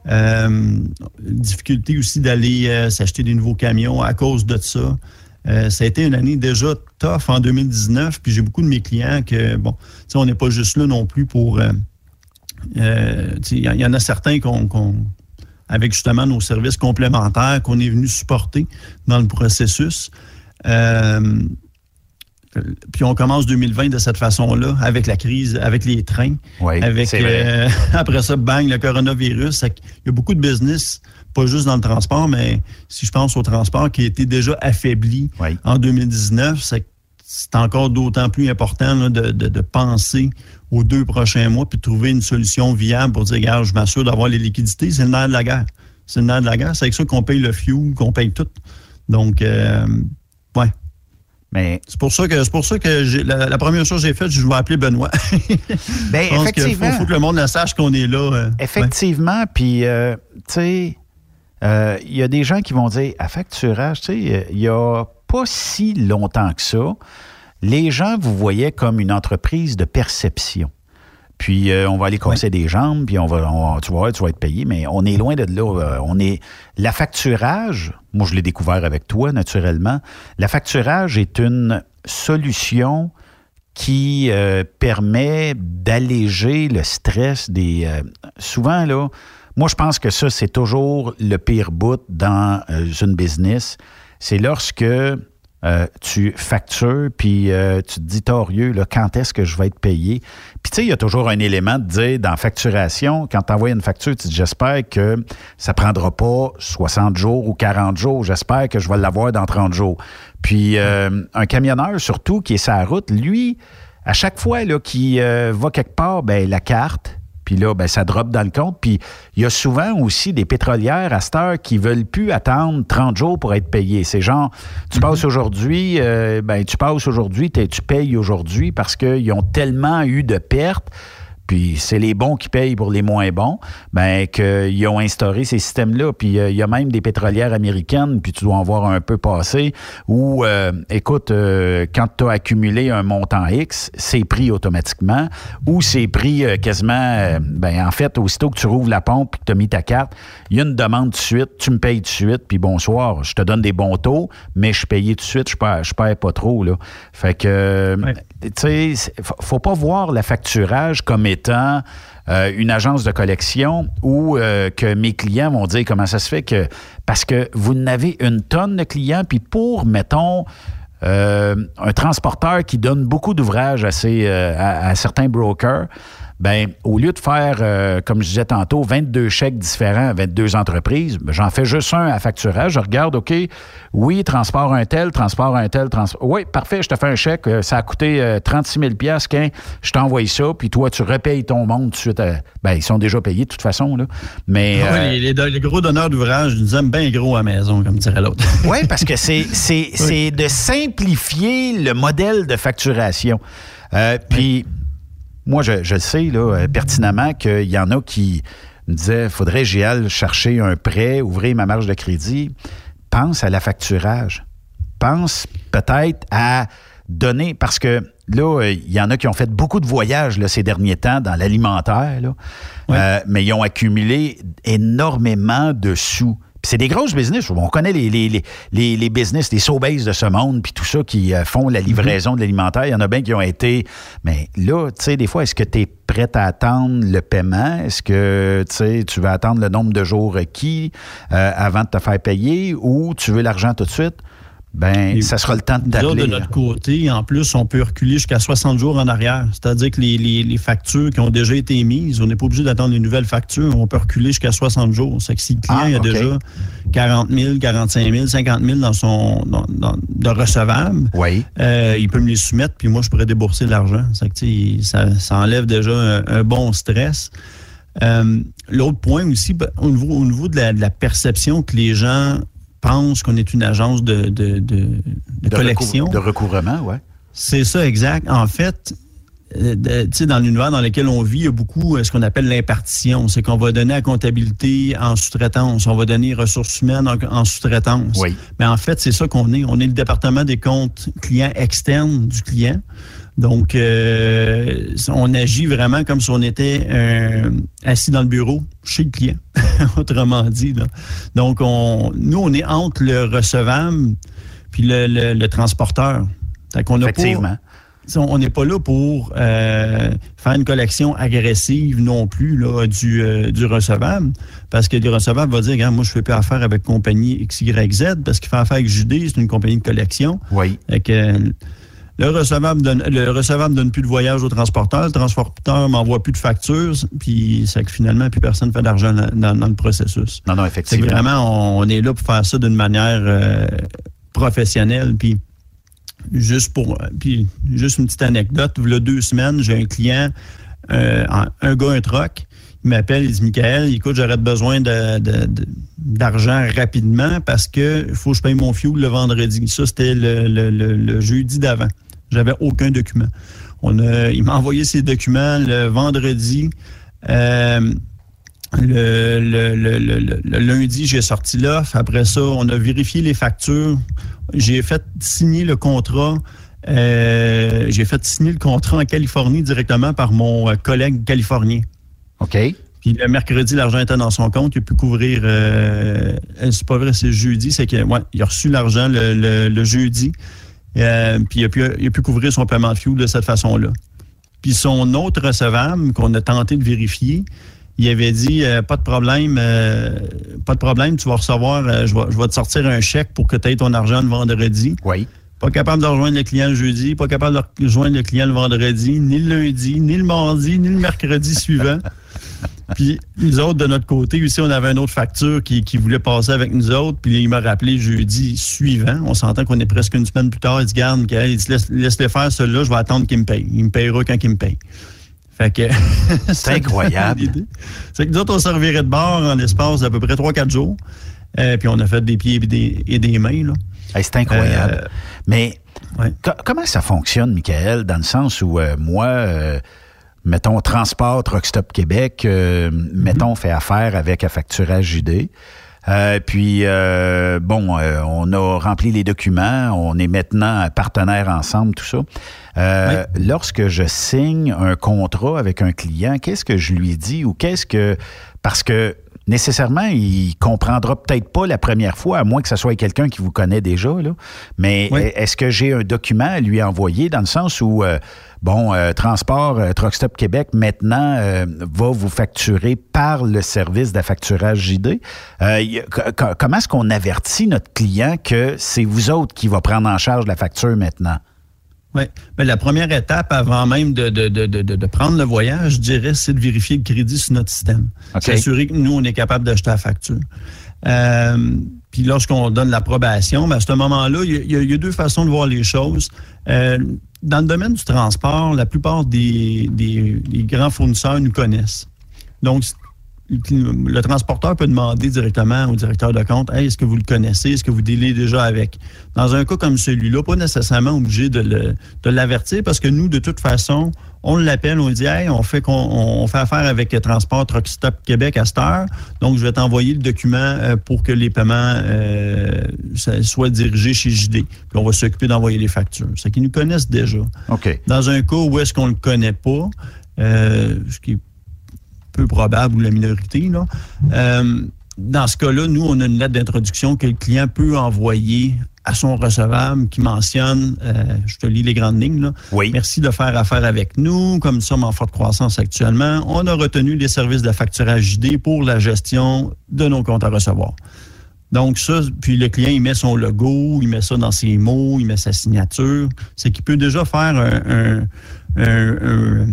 Euh, difficulté aussi d'aller s'acheter des nouveaux camions à cause de ça. ça a été une année déjà tough en 2019, puis j'ai beaucoup de mes clients que, bon, on n'est pas juste là non plus pour... Il y, en a certains qu'on avec justement nos services complémentaires qu'on est venu supporter dans le processus. Euh, puis on commence 2020 de cette façon-là, avec la crise, avec les trains. Oui, avec euh, [laughs] après ça, bang, le coronavirus. Il y a beaucoup de business, pas juste dans le transport, mais si je pense au transport qui a été déjà affaibli en 2019, c'est c'est encore d'autant plus important de, penser aux deux prochains mois puis de trouver une solution viable pour dire, regarde, je m'assure d'avoir les liquidités. C'est le nerf de la guerre. C'est le nerf de la guerre. C'est avec ça qu'on paye le fuel, qu'on paye tout. Donc, euh, ouais. Mais c'est pour ça que c'est pour ça que la, première chose que j'ai faite, je vais appeler Benoît. [laughs] ben, effectivement. Faut, que le monde sache qu'on est là. Euh, effectivement. Puis, euh, tu sais, il y a des gens qui vont dire à facturage, tu sais, il y a pas si longtemps que ça, les gens vous voyaient comme une entreprise de perception. Puis euh, on va aller casser des jambes, puis on va, tu vois, tu vas être payé, mais on est loin de là. Euh, on est la facturage. Moi, je l'ai découvert avec toi, naturellement. La facturage est une solution qui euh, permet d'alléger le stress des. souvent là, moi, je pense que ça, c'est toujours le pire bout dans une business c'est lorsque euh, tu factures, puis euh, tu te dis, torieux, quand est-ce que je vais être payé? Puis tu sais, il y a toujours un élément de dire, dans facturation, quand tu envoies une facture, tu dis, j'espère que ça prendra pas 60 jours ou 40 jours, j'espère que je vais l'avoir dans 30 jours. Puis euh, un camionneur, surtout, qui est sa route, lui, à chaque fois qu'il va quelque part, ben la carte, puis là, ben, ça drop dans le compte. Puis il y a souvent aussi des pétrolières à cette heure qui veulent plus attendre 30 jours pour être payés. C'est genre, tu passes mhm. aujourd'hui, euh, ben, tu passes aujourd'hui, tu payes aujourd'hui parce qu'ils ont tellement eu de pertes puis c'est les bons qui payent pour les moins bons, ben qu'ils ont instauré ces systèmes-là. Puis euh, il y a même des pétrolières américaines, puis tu dois en voir un peu passer, où, euh, écoute, euh, quand tu as accumulé un montant X, c'est pris automatiquement, ou c'est pris quasiment, ben en fait, aussitôt que tu rouvres la pompe et que tu as mis ta carte, il y a une demande tout de suite, tu me payes tout de suite, puis bonsoir, je te donne des bons taux, mais je suis payé tout de suite, je perds, je perds pas trop, là. Fait que, tu sais, faut pas voir la facturage comme étant euh, une agence de collection ou euh, que mes clients vont dire comment ça se fait que parce que vous n'avez une tonne de clients, puis pour, mettons, euh, un transporteur qui donne beaucoup d'ouvrages à, à, certains brokers, ben au lieu de faire, euh, comme je disais tantôt, 22 chèques différents à 22 entreprises, ben, j'en fais juste un à facturage. Je regarde, OK, oui, transport un tel, transport un tel, transport. Oui, parfait, je te fais un chèque. Euh, ça a coûté 36 000 qu'un, je t'envoie ça, puis toi, tu repayes ton monde tout de suite. ben, ils sont déjà payés de toute façon. Là. Mais, oui, les, gros donneurs d'ouvrage nous aiment bien gros à la maison, comme dirait l'autre. [laughs] oui, parce que c'est de simplifier le modèle de facturation. puis, moi, je, je sais là, euh, pertinemment qu'il y en a qui me disaient faudrait que j'y aille chercher un prêt, ouvrir ma marge de crédit. Pense à la facturage. Pense peut-être à donner, parce que là, il y en a qui ont fait beaucoup de voyages là, ces derniers temps dans l'alimentaire, euh, mais ils ont accumulé énormément de sous c'est des grosses business. On connaît les, les, les, les business, les de ce monde, puis tout ça qui euh, font la livraison de l'alimentaire. Il y en a bien qui ont été. Mais là, tu sais, des fois, est-ce que tu es prêt à attendre le paiement? Est-ce que tu vas attendre le nombre de jours requis euh, avant de te faire payer? Ou tu veux l'argent tout de suite? Ben ça sera le temps de t'appeler. De notre côté, en plus, on peut reculer jusqu'à 60 jours en arrière. C'est-à-dire que les, factures qui ont déjà été émises, on n'est pas obligé d'attendre les nouvelles factures. On peut reculer jusqu'à 60 jours. C'est que si le client ah, a déjà 40 000, 45 000, 50 000 dans son de recevables, euh, il peut me les soumettre, puis moi, je pourrais débourser de l'argent. Ça, ça enlève déjà un, bon stress. Euh, l'autre point aussi, ben, au niveau, au niveau de la perception que les gens pense qu'on est une agence de, de, collection. de recouvrement, oui. C'est ça, exact. En fait, euh, dans l'univers dans lequel on vit, il y a beaucoup euh, ce qu'on appelle l'impartition. C'est qu'on va donner la comptabilité en sous-traitance, on va donner ressources humaines en, sous-traitance. Oui. Mais en fait, c'est ça qu'on est. On est le département des comptes clients externes du client. Donc, euh, on agit vraiment comme si on était euh, assis dans le bureau chez le client, [laughs] autrement dit. Donc, on, nous, on est entre le recevable puis le, transporteur. Effectivement. on n'est pas là pour euh, faire une collection agressive non plus là, du, du recevable, parce que le recevable va dire, moi, je ne fais plus affaire avec compagnie XYZ, parce qu'il fait affaire avec Judée, c'est une compagnie de collection. Oui. Le recevable donne, le recevable donne plus de voyage au transporteur. Le transporteur m'envoie plus de factures. Puis c'est que finalement, plus personne fait d'argent dans, le processus. Non, non, effectivement. C'est vraiment, on, est là pour faire ça d'une manière euh, professionnelle. Puis juste pour, puis juste une petite anecdote. Il y a deux semaines, j'ai un client, euh, un gars, un troc. Il m'appelle, il dit Michael, écoute, j'aurais besoin d'argent rapidement parce que faut que je paye mon fuel le vendredi. Ça, c'était le jeudi d'avant. J'avais aucun document. On il m'a envoyé ses documents le vendredi. Euh, le, lundi, j'ai sorti l'offre. Après ça, on a vérifié les factures. J'ai fait signer le contrat. Euh, j'ai fait signer le contrat en Californie directement par mon collègue californien. OK? Puis le mercredi, l'argent était dans son compte. Il a pu couvrir. c'est pas vrai, c'est jeudi. C'est qu'il il a reçu l'argent le, jeudi. Euh, puis il a, pu, couvrir son paiement de fuel de cette façon-là. Puis son autre recevable qu'on a tenté de vérifier, il avait dit euh, pas de problème, euh, pas de problème, tu vas recevoir, je, vais, te sortir un chèque pour que tu aies ton argent le vendredi. Oui. Pas capable de rejoindre le client le jeudi, pas capable de rejoindre le client le vendredi, ni le lundi, ni le mardi, ni le mercredi suivant. [laughs] Puis nous autres, de notre côté, aussi, on avait une autre facture qui, voulait passer avec nous autres. Puis il m'a rappelé jeudi suivant. On s'entend qu'on est presque une semaine plus tard. Il dit, garde, il dit, laisse, laisse le faire, celui-là, je vais attendre qu'il me paye. Il me payera quand il me paye. Fait que. [laughs] c'est incroyable. C'est que nous autres, on servirait de bord en l'espace d'à peu près 3-4 jours. Euh, puis on a fait des pieds et des, mains. C'est incroyable. Euh, Mais comment ça fonctionne, Michael, dans le sens où euh, moi mettons, Transport Truck Stop Québec, euh, mettons, fait affaire avec un Facturage JD. Euh, puis, euh, bon, on a rempli les documents, on est maintenant partenaires ensemble, tout ça. Lorsque je signe un contrat avec un client, qu'est-ce que je lui dis ou qu'est-ce que... Parce que nécessairement, il comprendra peut-être pas la première fois, à moins que ce soit quelqu'un qui vous connaît déjà. Là. Mais est-ce que j'ai un document à lui envoyer dans le sens où bon, euh, Transport, euh, Truckstop Québec, maintenant, euh, va vous facturer par le service d'affacturage JD. comment est-ce qu'on avertit notre client que c'est vous autres qui va prendre en charge la facture maintenant? Oui. Mais la première étape, avant même de, de, de, de, prendre le voyage, je dirais, c'est de vérifier le crédit sur notre système. S'assurer que nous, on est capable d'acheter la facture. Euh, puis lorsqu'on donne l'approbation, ben, à ce moment-là, il y, a deux façons de voir les choses. Euh, dans le domaine du transport, la plupart des, des, des grands fournisseurs nous connaissent. Donc, le transporteur peut demander directement au directeur de compte est-ce que vous le connaissez? Est-ce que vous délez déjà avec? Dans un cas comme celui-là, pas nécessairement obligé de l'avertir parce que nous, de toute façon, on l'appelle, on dit Hey, on fait qu'on fait affaire avec Transport Truck Stop Québec à cette heure. Donc, je vais t'envoyer le document euh, pour que les paiements euh, soient dirigés chez JD. Puis on va s'occuper d'envoyer les factures. C'est qu'ils nous connaissent déjà. Dans un cas où est-ce qu'on ne le connaît pas, euh, ce qui est peu probable ou la minorité. Là. Euh, dans ce cas-là, nous, on a une lettre d'introduction que le client peut envoyer à son recevable qui mentionne, euh, je te lis les grandes lignes, là. Oui. merci de faire affaire avec nous, comme nous sommes en forte croissance actuellement, on a retenu les services de facturage JD pour la gestion de nos comptes à recevoir. Donc ça, puis le client, il met son logo, il met ça dans ses mots, il met sa signature. C'est qu'il peut déjà faire un, un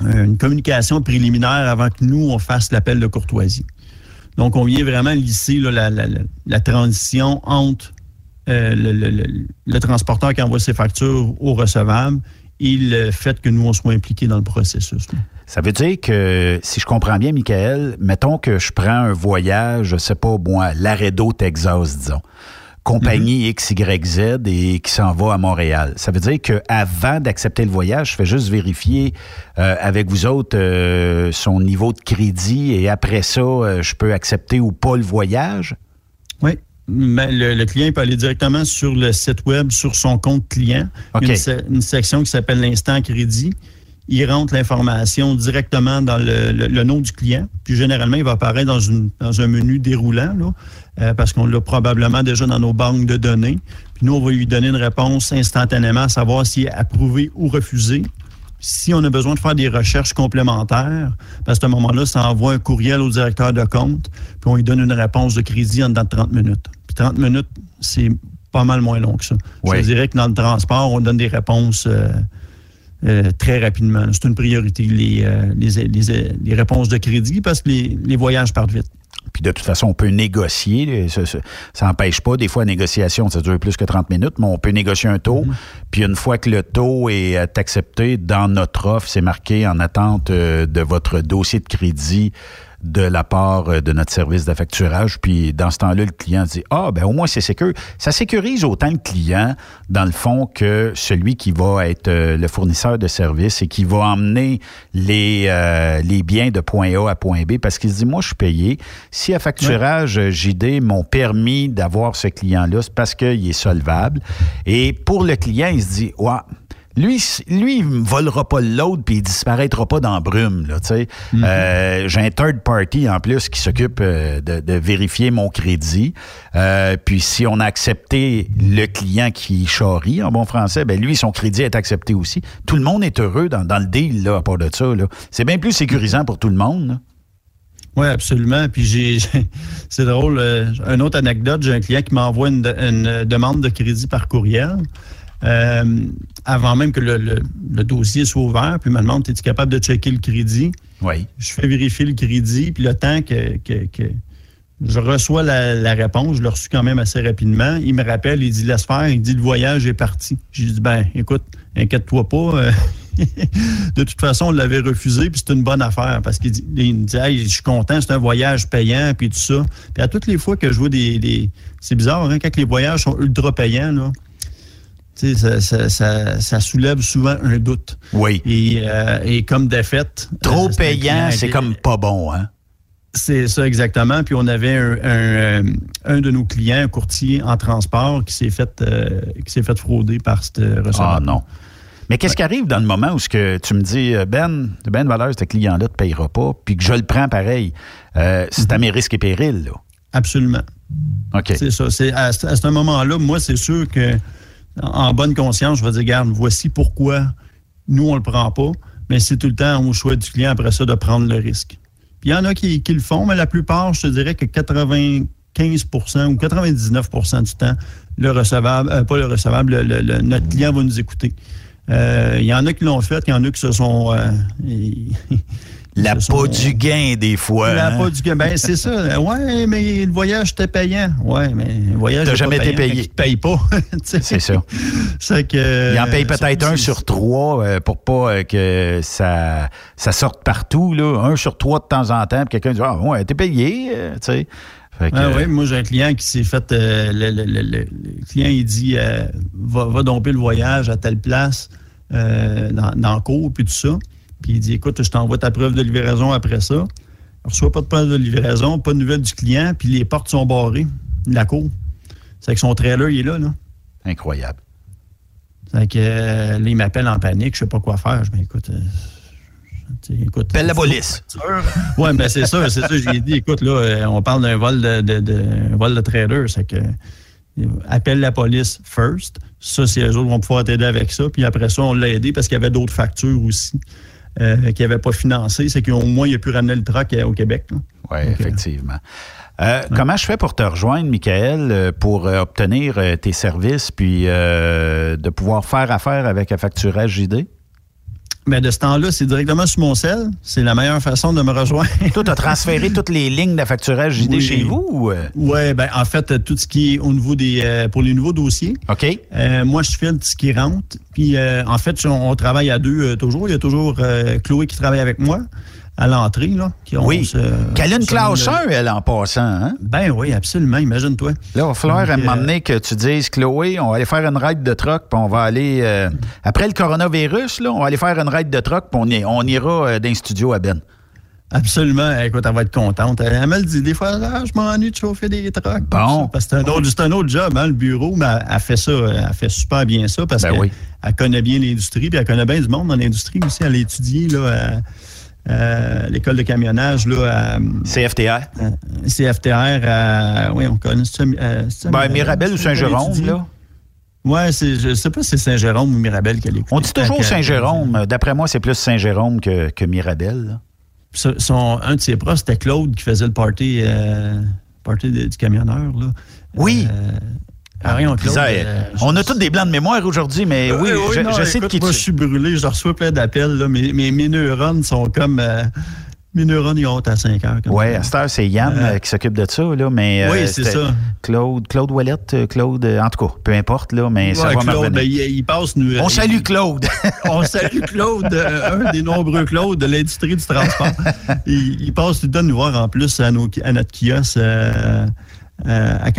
une communication préliminaire avant que nous, on fasse l'appel de courtoisie. Donc, on vient vraiment lisser la, transition entre euh, le, transporteur qui envoie ses factures au recevable et le fait que nous, on soit impliqués dans le processus. Ça veut dire que, si je comprends bien, Michael, mettons que je prends un voyage, je sais pas, moi, Laredo, Texas, disons compagnie XYZ et qui s'en va à Montréal. Ça veut dire qu'avant d'accepter le voyage, je fais juste vérifier euh, avec vous autres euh, son niveau de crédit et après ça, euh, je peux accepter ou pas le voyage? Oui. Mais le, client peut aller directement sur le site web, sur son compte client. Il y a une, section qui s'appelle l'instant crédit il rentre l'information directement dans le, nom du client. Puis généralement, il va apparaître dans, une, dans un menu déroulant, là, euh, parce qu'on l'a probablement déjà dans nos banques de données. Puis nous, on va lui donner une réponse instantanément, à savoir s'il est approuvé ou refusé. Si on a besoin de faire des recherches complémentaires, à ce moment-là, ça envoie un courriel au directeur de compte, puis on lui donne une réponse de crédit en dedans de 30 minutes. Puis 30 minutes, c'est pas mal moins long que ça. Je dirais que dans le transport, on donne des réponses... Euh, euh, très rapidement. C'est une priorité, les, euh, les, réponses de crédit, parce que les, voyages partent vite. Puis de toute façon, on peut négocier. Ça n'empêche pas. Des fois, la négociation, ça dure plus que 30 minutes, mais on peut négocier un taux. Mm-hmm. Puis une fois que le taux est accepté, dans notre offre, c'est marqué en attente euh, de votre dossier de crédit de la part euh, de notre service d'affacturage. Puis dans ce temps-là, le client dit Ah, ben au moins c'est sécur. Ça sécurise autant le client, dans le fond, que celui qui va être euh, le fournisseur de service et qui va emmener les, euh, les biens de point A à point B parce qu'il se dit Moi, je suis payé. Si à facturage JD m'ont permis d'avoir ce client-là, c'est parce qu'il est solvable. Et pour le client, il se dit Ouais, lui, lui, il me volera pas l'autre puis il disparaîtra pas dans la brume. Là, mm-hmm. euh, j'ai un third party en plus qui s'occupe euh, de, vérifier mon crédit. Euh, puis si on a accepté le client qui charrie en bon français, ben lui, son crédit est accepté aussi. Tout le monde est heureux dans, le deal là, à part de ça. C'est bien plus sécurisant pour tout le monde. Oui, absolument. Puis j'ai, c'est drôle. une autre anecdote, j'ai un client qui m'envoie une, une, demande de crédit par courriel. Euh, avant même que le, dossier soit ouvert, puis il me demande, es-tu capable de checker le crédit? Oui. Je fais vérifier le crédit, puis le temps que, je reçois la, réponse, je l'ai reçu quand même assez rapidement. Il me rappelle, il dit laisse faire, il dit le voyage est parti. J'ai dit ben écoute, inquiète-toi pas. Euh, [laughs] de toute façon, on l'avait refusé, puis c'est une bonne affaire parce qu'il dit, il dit je suis content, c'est un voyage payant, puis tout ça. Puis à toutes les fois que je vois des. c'est bizarre, hein, quand les voyages sont ultra payants, là, ça, ça, soulève souvent un doute. Oui. Et, euh, comme défaite. Trop euh, payant, c'est comme pas bon, hein? C'est ça exactement. Puis on avait un, euh, de nos clients, un courtier en transport, qui s'est fait qui s'est fait frauder par cette receveur. Ah non. Mais qu'est-ce qui arrive dans le moment où ce que tu me dis Ben, Ben Valeur, ce client-là ne te payera pas, puis que je le prends pareil, c'est à mhm. mes risques et périls, là? Absolument. OK. C'est ça. C'est à, à ce moment-là, moi, c'est sûr que en bonne conscience, je vais dire, regarde, voici pourquoi nous, on ne le prend pas, mais c'est tout le temps au choix du client après ça de prendre le risque. Puis il y en a qui, le font, mais la plupart, je te dirais que 80, 15 ou 99% du temps, le recevable, euh, pas le recevable, notre client va nous écouter. Il y en a qui l'ont fait, il y en a qui se sont... [laughs] La peau du gain, des fois. La hein? peau du gain. Ben, c'est ça. [laughs] Ouais, mais le voyage était payant. Ouais, mais le voyage. T'as jamais été payé. Il paye pas. [laughs] c'est ça. [laughs] C'est que. Il en paye peut-être un sur trois euh, pour pas euh, que ça, ça sorte partout, là. Un sur trois de temps en temps, puis quelqu'un dit Ah, ouais, t'es payé, euh, tu sais. ah oui, moi j'ai un client qui s'est fait. le, client il dit va, va domper le voyage à telle place dans, dans le cours, puis tout ça. Puis il dit Écoute, je t'envoie ta preuve de livraison après ça. ne reçoit pas de preuve de livraison, pas de nouvelles du client, puis les portes sont barrées de la cour. C'est que son trailer, il est là. là. Incroyable. C'est que euh, là, il m'appelle en panique, je sais pas quoi faire. Je dis écoute. Euh, écoute, Appelle la police. [laughs] Oui, mais c'est ça, c'est ça. J'ai dit, écoute, là, euh, on parle d'un vol de, de, vol de trailer. C'est que appelle la police first. Ça, c'est eux autres vont pouvoir t'aider avec ça. Puis après ça, on l'a aidé parce qu'il y avait d'autres factures aussi. Euh, qui n'avait pas financé, c'est qu'au moins, il a pu ramener le truck au Québec. Oui, effectivement. Euh, comment je fais pour te rejoindre, Michael, euh, pour obtenir tes services puis de pouvoir faire affaire avec un facturage JD? Mais de ce temps-là, c'est directement sur mon sel. C'est la meilleure façon de me rejoindre. Toi, tu as transféré toutes les lignes d'affacturage JD chez vous? Euh? Oui, ben en fait, tout ce qui est au niveau des. Euh, pour les nouveaux dossiers. OK. Euh, moi, je fais ce qui rentre. Puis, en fait, on, travaille à deux toujours. Il y a toujours Chloé qui travaille avec moi à l'entrée, là. Qui ont oui. Ce, Caline elle, en passant, hein? Ben oui, absolument, imagine-toi. Là, il va falloir à un moment donné que tu dises, Chloé, on va aller faire une ride de truck, puis on va aller... Euh, après le coronavirus, là, on va aller faire une ride de truck, puis on, on, ira euh, d'un studio à Ben. Absolument. Écoute, elle va être contente. Elle me le dit des fois, ah, je m'ennuie de chauffer des trucks. Bon. Parce que c'est un, autre, un autre job, hein, le bureau, mais elle, fait ça, elle fait super bien ça parce ben qu'elle connaît bien l'industrie, puis elle connaît bien du monde dans l'industrie aussi. Elle a étudié là, euh, l'école de camionnage là, à, CFTR. CFTR, oui, on connaît ça. Euh, ben, Mirabel ou Saint-Jérôme, là? Oui, je ne sais pas si c'est Saint-Jérôme ou Mirabel qu'elle écoute. On dit toujours Saint-Jérôme. D'après moi, c'est plus Saint-Jérôme que, que Mirabel. Son, un de ses profs, c'était Claude qui faisait le party, euh, party du camionneur. Là. Oui. Ah, euh, on a tous des blancs de mémoire aujourd'hui, mais oui, je, sais de qui moi, je suis brûlé, je reçois plein d'appels. Mes, mes, neurones sont comme. Euh, mes neurones, ils ont à 5 heures. Oui, à cette heure, c'est Yann euh, qui s'occupe de ça. Là, mais, oui, c'est ça. Claude, Claude Ouellette, Claude, en tout cas, peu importe, là, mais ça va Claude, ben, il, passe nous, On salue Claude. [laughs] on salue Claude, un des nombreux Claude de l'industrie du transport. [laughs] il, passe tout le temps nous voir en plus à, nos, à notre kiosque. Euh, à,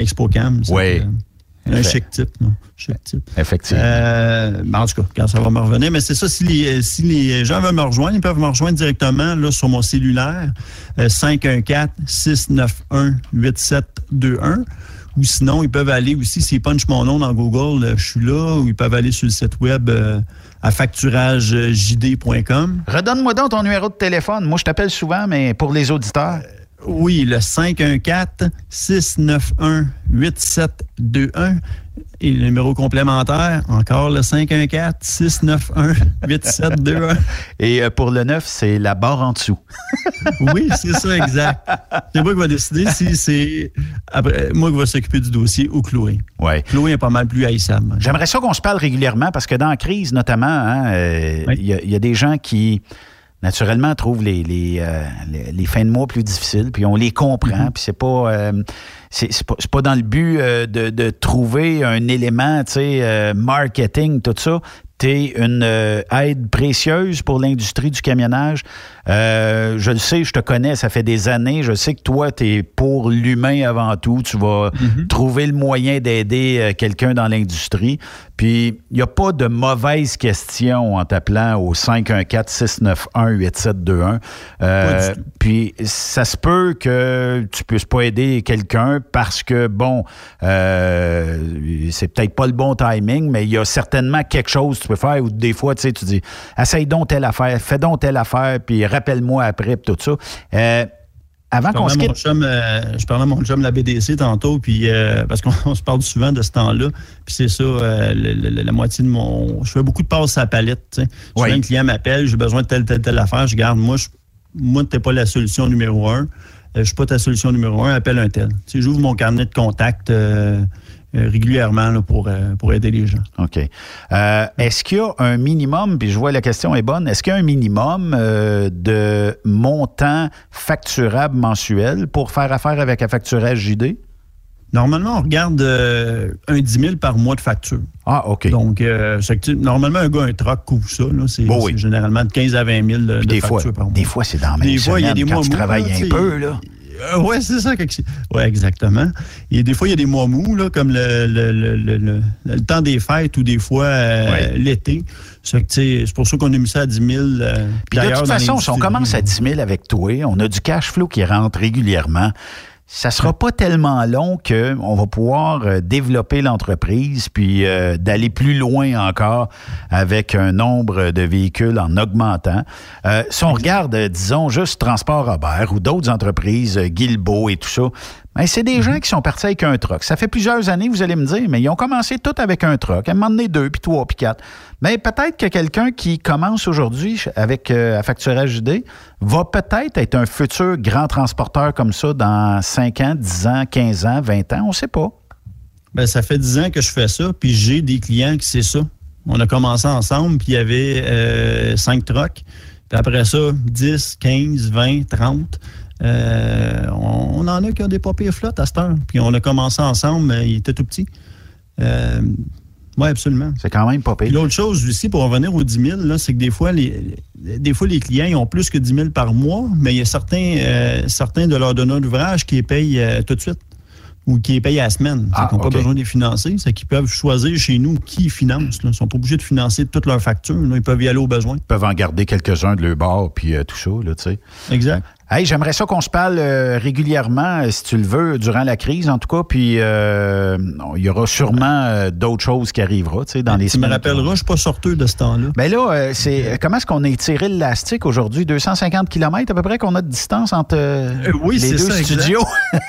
ExpoCam. Oui. Un chic type, non? Chic type. Effectivement. Euh, ben, en tout cas, quand ça va me revenir. Mais c'est ça, si les, si les gens veulent me rejoindre, ils peuvent me rejoindre directement là, sur mon cellulaire, 514-691-8721. Ou sinon, ils peuvent aller aussi, s'ils punchent mon nom dans Google, euh, je suis là, ou ils peuvent aller sur le site web à facturagejd.com. Redonne-moi donc ton numéro de téléphone. Moi, je t'appelle souvent, mais pour les auditeurs. Oui, le 514-691-8721. Et le numéro complémentaire, encore le 514-691-8721. [laughs] Et euh, pour le 9, c'est la barre en dessous. [laughs] oui, c'est ça, exact. C'est moi qui va décider si c'est moi qui va s'occuper du dossier ou Chloé. Ouais. Chloé est pas mal plus haïssable. J'aimerais ça qu'on se parle régulièrement parce que dans la crise, notamment, hein, euh, il y, a des gens qui naturellement, trouvent les, les, euh, les, fins de mois plus difficiles, puis on les comprend, mm-hmm. puis c'est pas, euh, c'est, pas, pas dans le but euh, de, de, trouver un élément, tu sais, marketing, tout ça, tu es une euh, aide précieuse pour l'industrie du camionnage. Euh, je le sais, je te connais, ça fait des années. Je sais que toi, tu es pour l'humain avant tout. Tu vas mhm. trouver le moyen d'aider euh, quelqu'un dans l'industrie. Puis, il n'y a pas de mauvaise question en t'appelant au 514-691-8721. puis, ça se peut que tu puisses pas aider quelqu'un parce que, bon, c'est peut-être pas le bon timing, mais il y a certainement quelque chose tu peux faire, ou des fois, tu sais, tu dis, essaye donc telle affaire, fais donc telle affaire, puis rappelle-moi après, puis tout ça. Euh, avant qu'on se quitte. Euh, je parlais à mon chum la BDC tantôt, puis euh, parce qu'on [laughs] se parle souvent de ce temps-là. Puis c'est ça, la moitié de mon. Je fais beaucoup de passes à la palette. Tu sais. un client m'appelle, j'ai besoin de telle, telle, telle affaire. Je garde, moi, je, moi, t'es pas la solution numéro un. je suis pas ta solution numéro un, appelle un tel. Tu sais, j'ouvre mon carnet de contact régulièrement pour, pour aider les gens. OK. est-ce qu'il y a un minimum, puis je vois la question est bonne, est-ce qu'il y a un minimum de montant facturable mensuel pour faire affaire avec un facturage JD? Normalement, on regarde euh, un 10 000 par mois de facture. Ah, OK. Donc, euh, normalement, un gars, un troc couvre ça. C'est généralement de 15 à 20 000 de, des fois, par mois. Des fois, c'est dans la même Des fois, il y a des mois tu travailles un peu, là. Euh, oui, c'est ça. Oui, exactement. Et des fois, il y a des mois mous, là, comme le, le, temps des fêtes ou des fois l'été. C'est pour ça qu'on a mis ça à 10 000. Puis de toute façon, si on commence à 10 000 avec toi, on a du cash flow qui rentre régulièrement ça sera pas tellement long qu'on va pouvoir euh, développer l'entreprise puis euh, d'aller plus loin encore avec un nombre de véhicules en augmentant. Euh, si on regarde, disons, juste Transport Robert ou d'autres entreprises, Guilbeault et tout ça, ben, c'est des mhm. gens qui sont partis avec un truck. Ça fait plusieurs années, vous allez me dire, mais ils ont commencé tout avec un truck. À un moment donné, deux, puis trois, puis quatre. Mais peut-être que quelqu'un qui commence aujourd'hui avec euh, à facturage JD va peut-être être un futur grand transporteur comme ça dans 5 ans, 10 ans, 15 ans, 20 ans, on ne sait pas. Bien, ça fait 10 ans que je fais ça, puis j'ai des clients qui c'est ça. On a commencé ensemble, puis il y avait euh, 5 trucks. Puis après ça, 10, 15, 20, 30. Euh, on, en a qui ont des papiers flottes à cette heure. Puis on a commencé ensemble, mais il était tout petit. Euh, oui, absolument. C'est quand même pas pire. L'autre chose aussi, pour revenir aux 10 000, c'est que des fois, les, des fois, les clients ils ont plus que 10 000 par mois, mais il y a certains, euh, certains de leurs donneurs d'ouvrage qui les payent tout de suite ou qui les payent à la semaine. Ah, ils n'ont pas besoin de les financer. C'est qu'ils peuvent choisir chez nous qui ils financent. Ils ne sont pas obligés de financer toutes leurs factures. Ils peuvent y aller au besoin. Ils peuvent en garder quelques-uns de leur bord, puis tout ça. Là, exact. Hey, j'aimerais ça qu'on se parle euh, régulièrement, euh, si tu le veux, durant la crise, en tout cas. Puis euh, il y aura sûrement d'autres choses qui arriveront, tu sais, dans les Tu me rappelleras, je suis pas sorteux de ce temps-là. Mais ben là, c'est comment est-ce qu'on a étiré l'élastique aujourd'hui? 250 km à peu près qu'on a de distance entre oui, les deux ça, studios?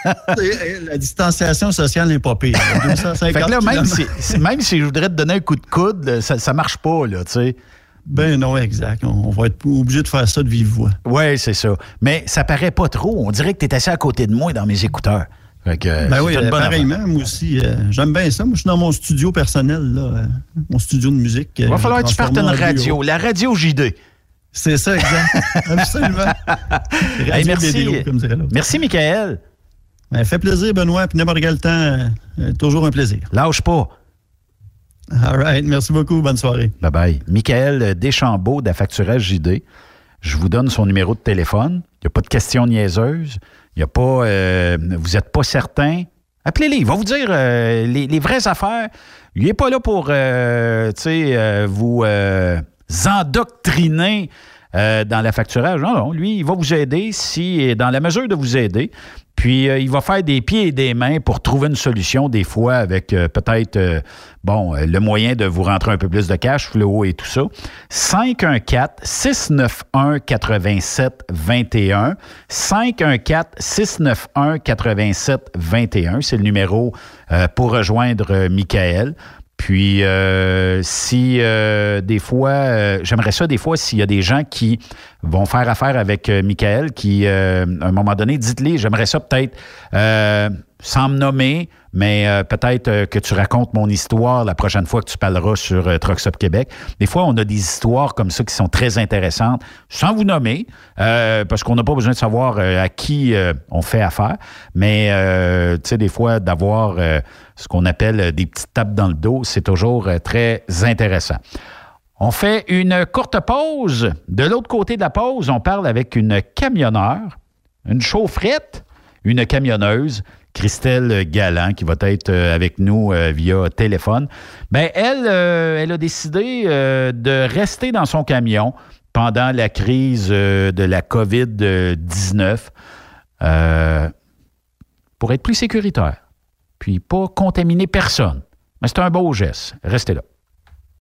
[laughs] la distanciation sociale n'est pas pire. 250 [laughs] fait que là, même si, même si je voudrais te donner un coup de coude, ça, ça marche pas, là, tu sais. Ben non, exact. On va être obligé de faire ça de vive voix. Oui, c'est ça. Mais ça paraît pas trop. On dirait que tu es assis à côté de moi dans mes écouteurs. ben oui, pareillement, moi aussi. Euh, j'aime bien ça. Moi, je suis dans mon studio personnel, là, euh, mon studio de musique. Il va falloir que tu partes une radio, la radio JD. C'est ça, exact. [laughs] Absolument. merci. Merci, Michael. Ben, fait plaisir, Benoît. Puis n'importe quel temps, euh, toujours un plaisir. Lâche pas. All right. Merci beaucoup. Bonne soirée. Bye bye. Michael Deschambault d'Affacturage JD. Je vous donne son numéro de téléphone. Il n'y a pas de questions niaiseuses. A pas. Euh, vous n'êtes pas certain. Appelez-les. Il va vous dire euh, les, vraies affaires. Il n'est pas là pour euh, vous endoctriner dans la facturage. Non, non, lui, il va vous aider si, dans la mesure de vous aider, puis euh, il va faire des pieds et des mains pour trouver une solution, des fois avec euh, peut-être euh, bon le moyen de vous rentrer un peu plus de cash, flow et tout ça. 514-691-8721. 514-691-8721, c'est le numéro pour rejoindre Michael. Puis, euh, si euh, des fois, euh, j'aimerais ça des fois s'il y a des gens qui vont faire affaire avec Michael, qui, à un moment donné, dites-les, j'aimerais ça peut-être, sans me nommer, mais peut-être que tu racontes mon histoire la prochaine fois que tu parleras sur euh, Québec. Des fois, on a des histoires comme ça qui sont très intéressantes, sans vous nommer, parce qu'on n'a pas besoin de savoir à qui on fait affaire, mais, tu sais, des fois, d'avoir ce qu'on appelle euh, des petites tapes dans le dos. C'est toujours euh, très intéressant. On fait une courte pause. De l'autre côté de la pause, on parle avec une camionneur, une chaufferette, une camionneuse, Christelle Galland, qui va être euh, avec nous via téléphone. Bien, elle, elle a décidé de rester dans son camion pendant la crise de la COVID-19 pour être plus sécuritaire puis pas contaminer personne. Mais c'est un beau geste. Restez là.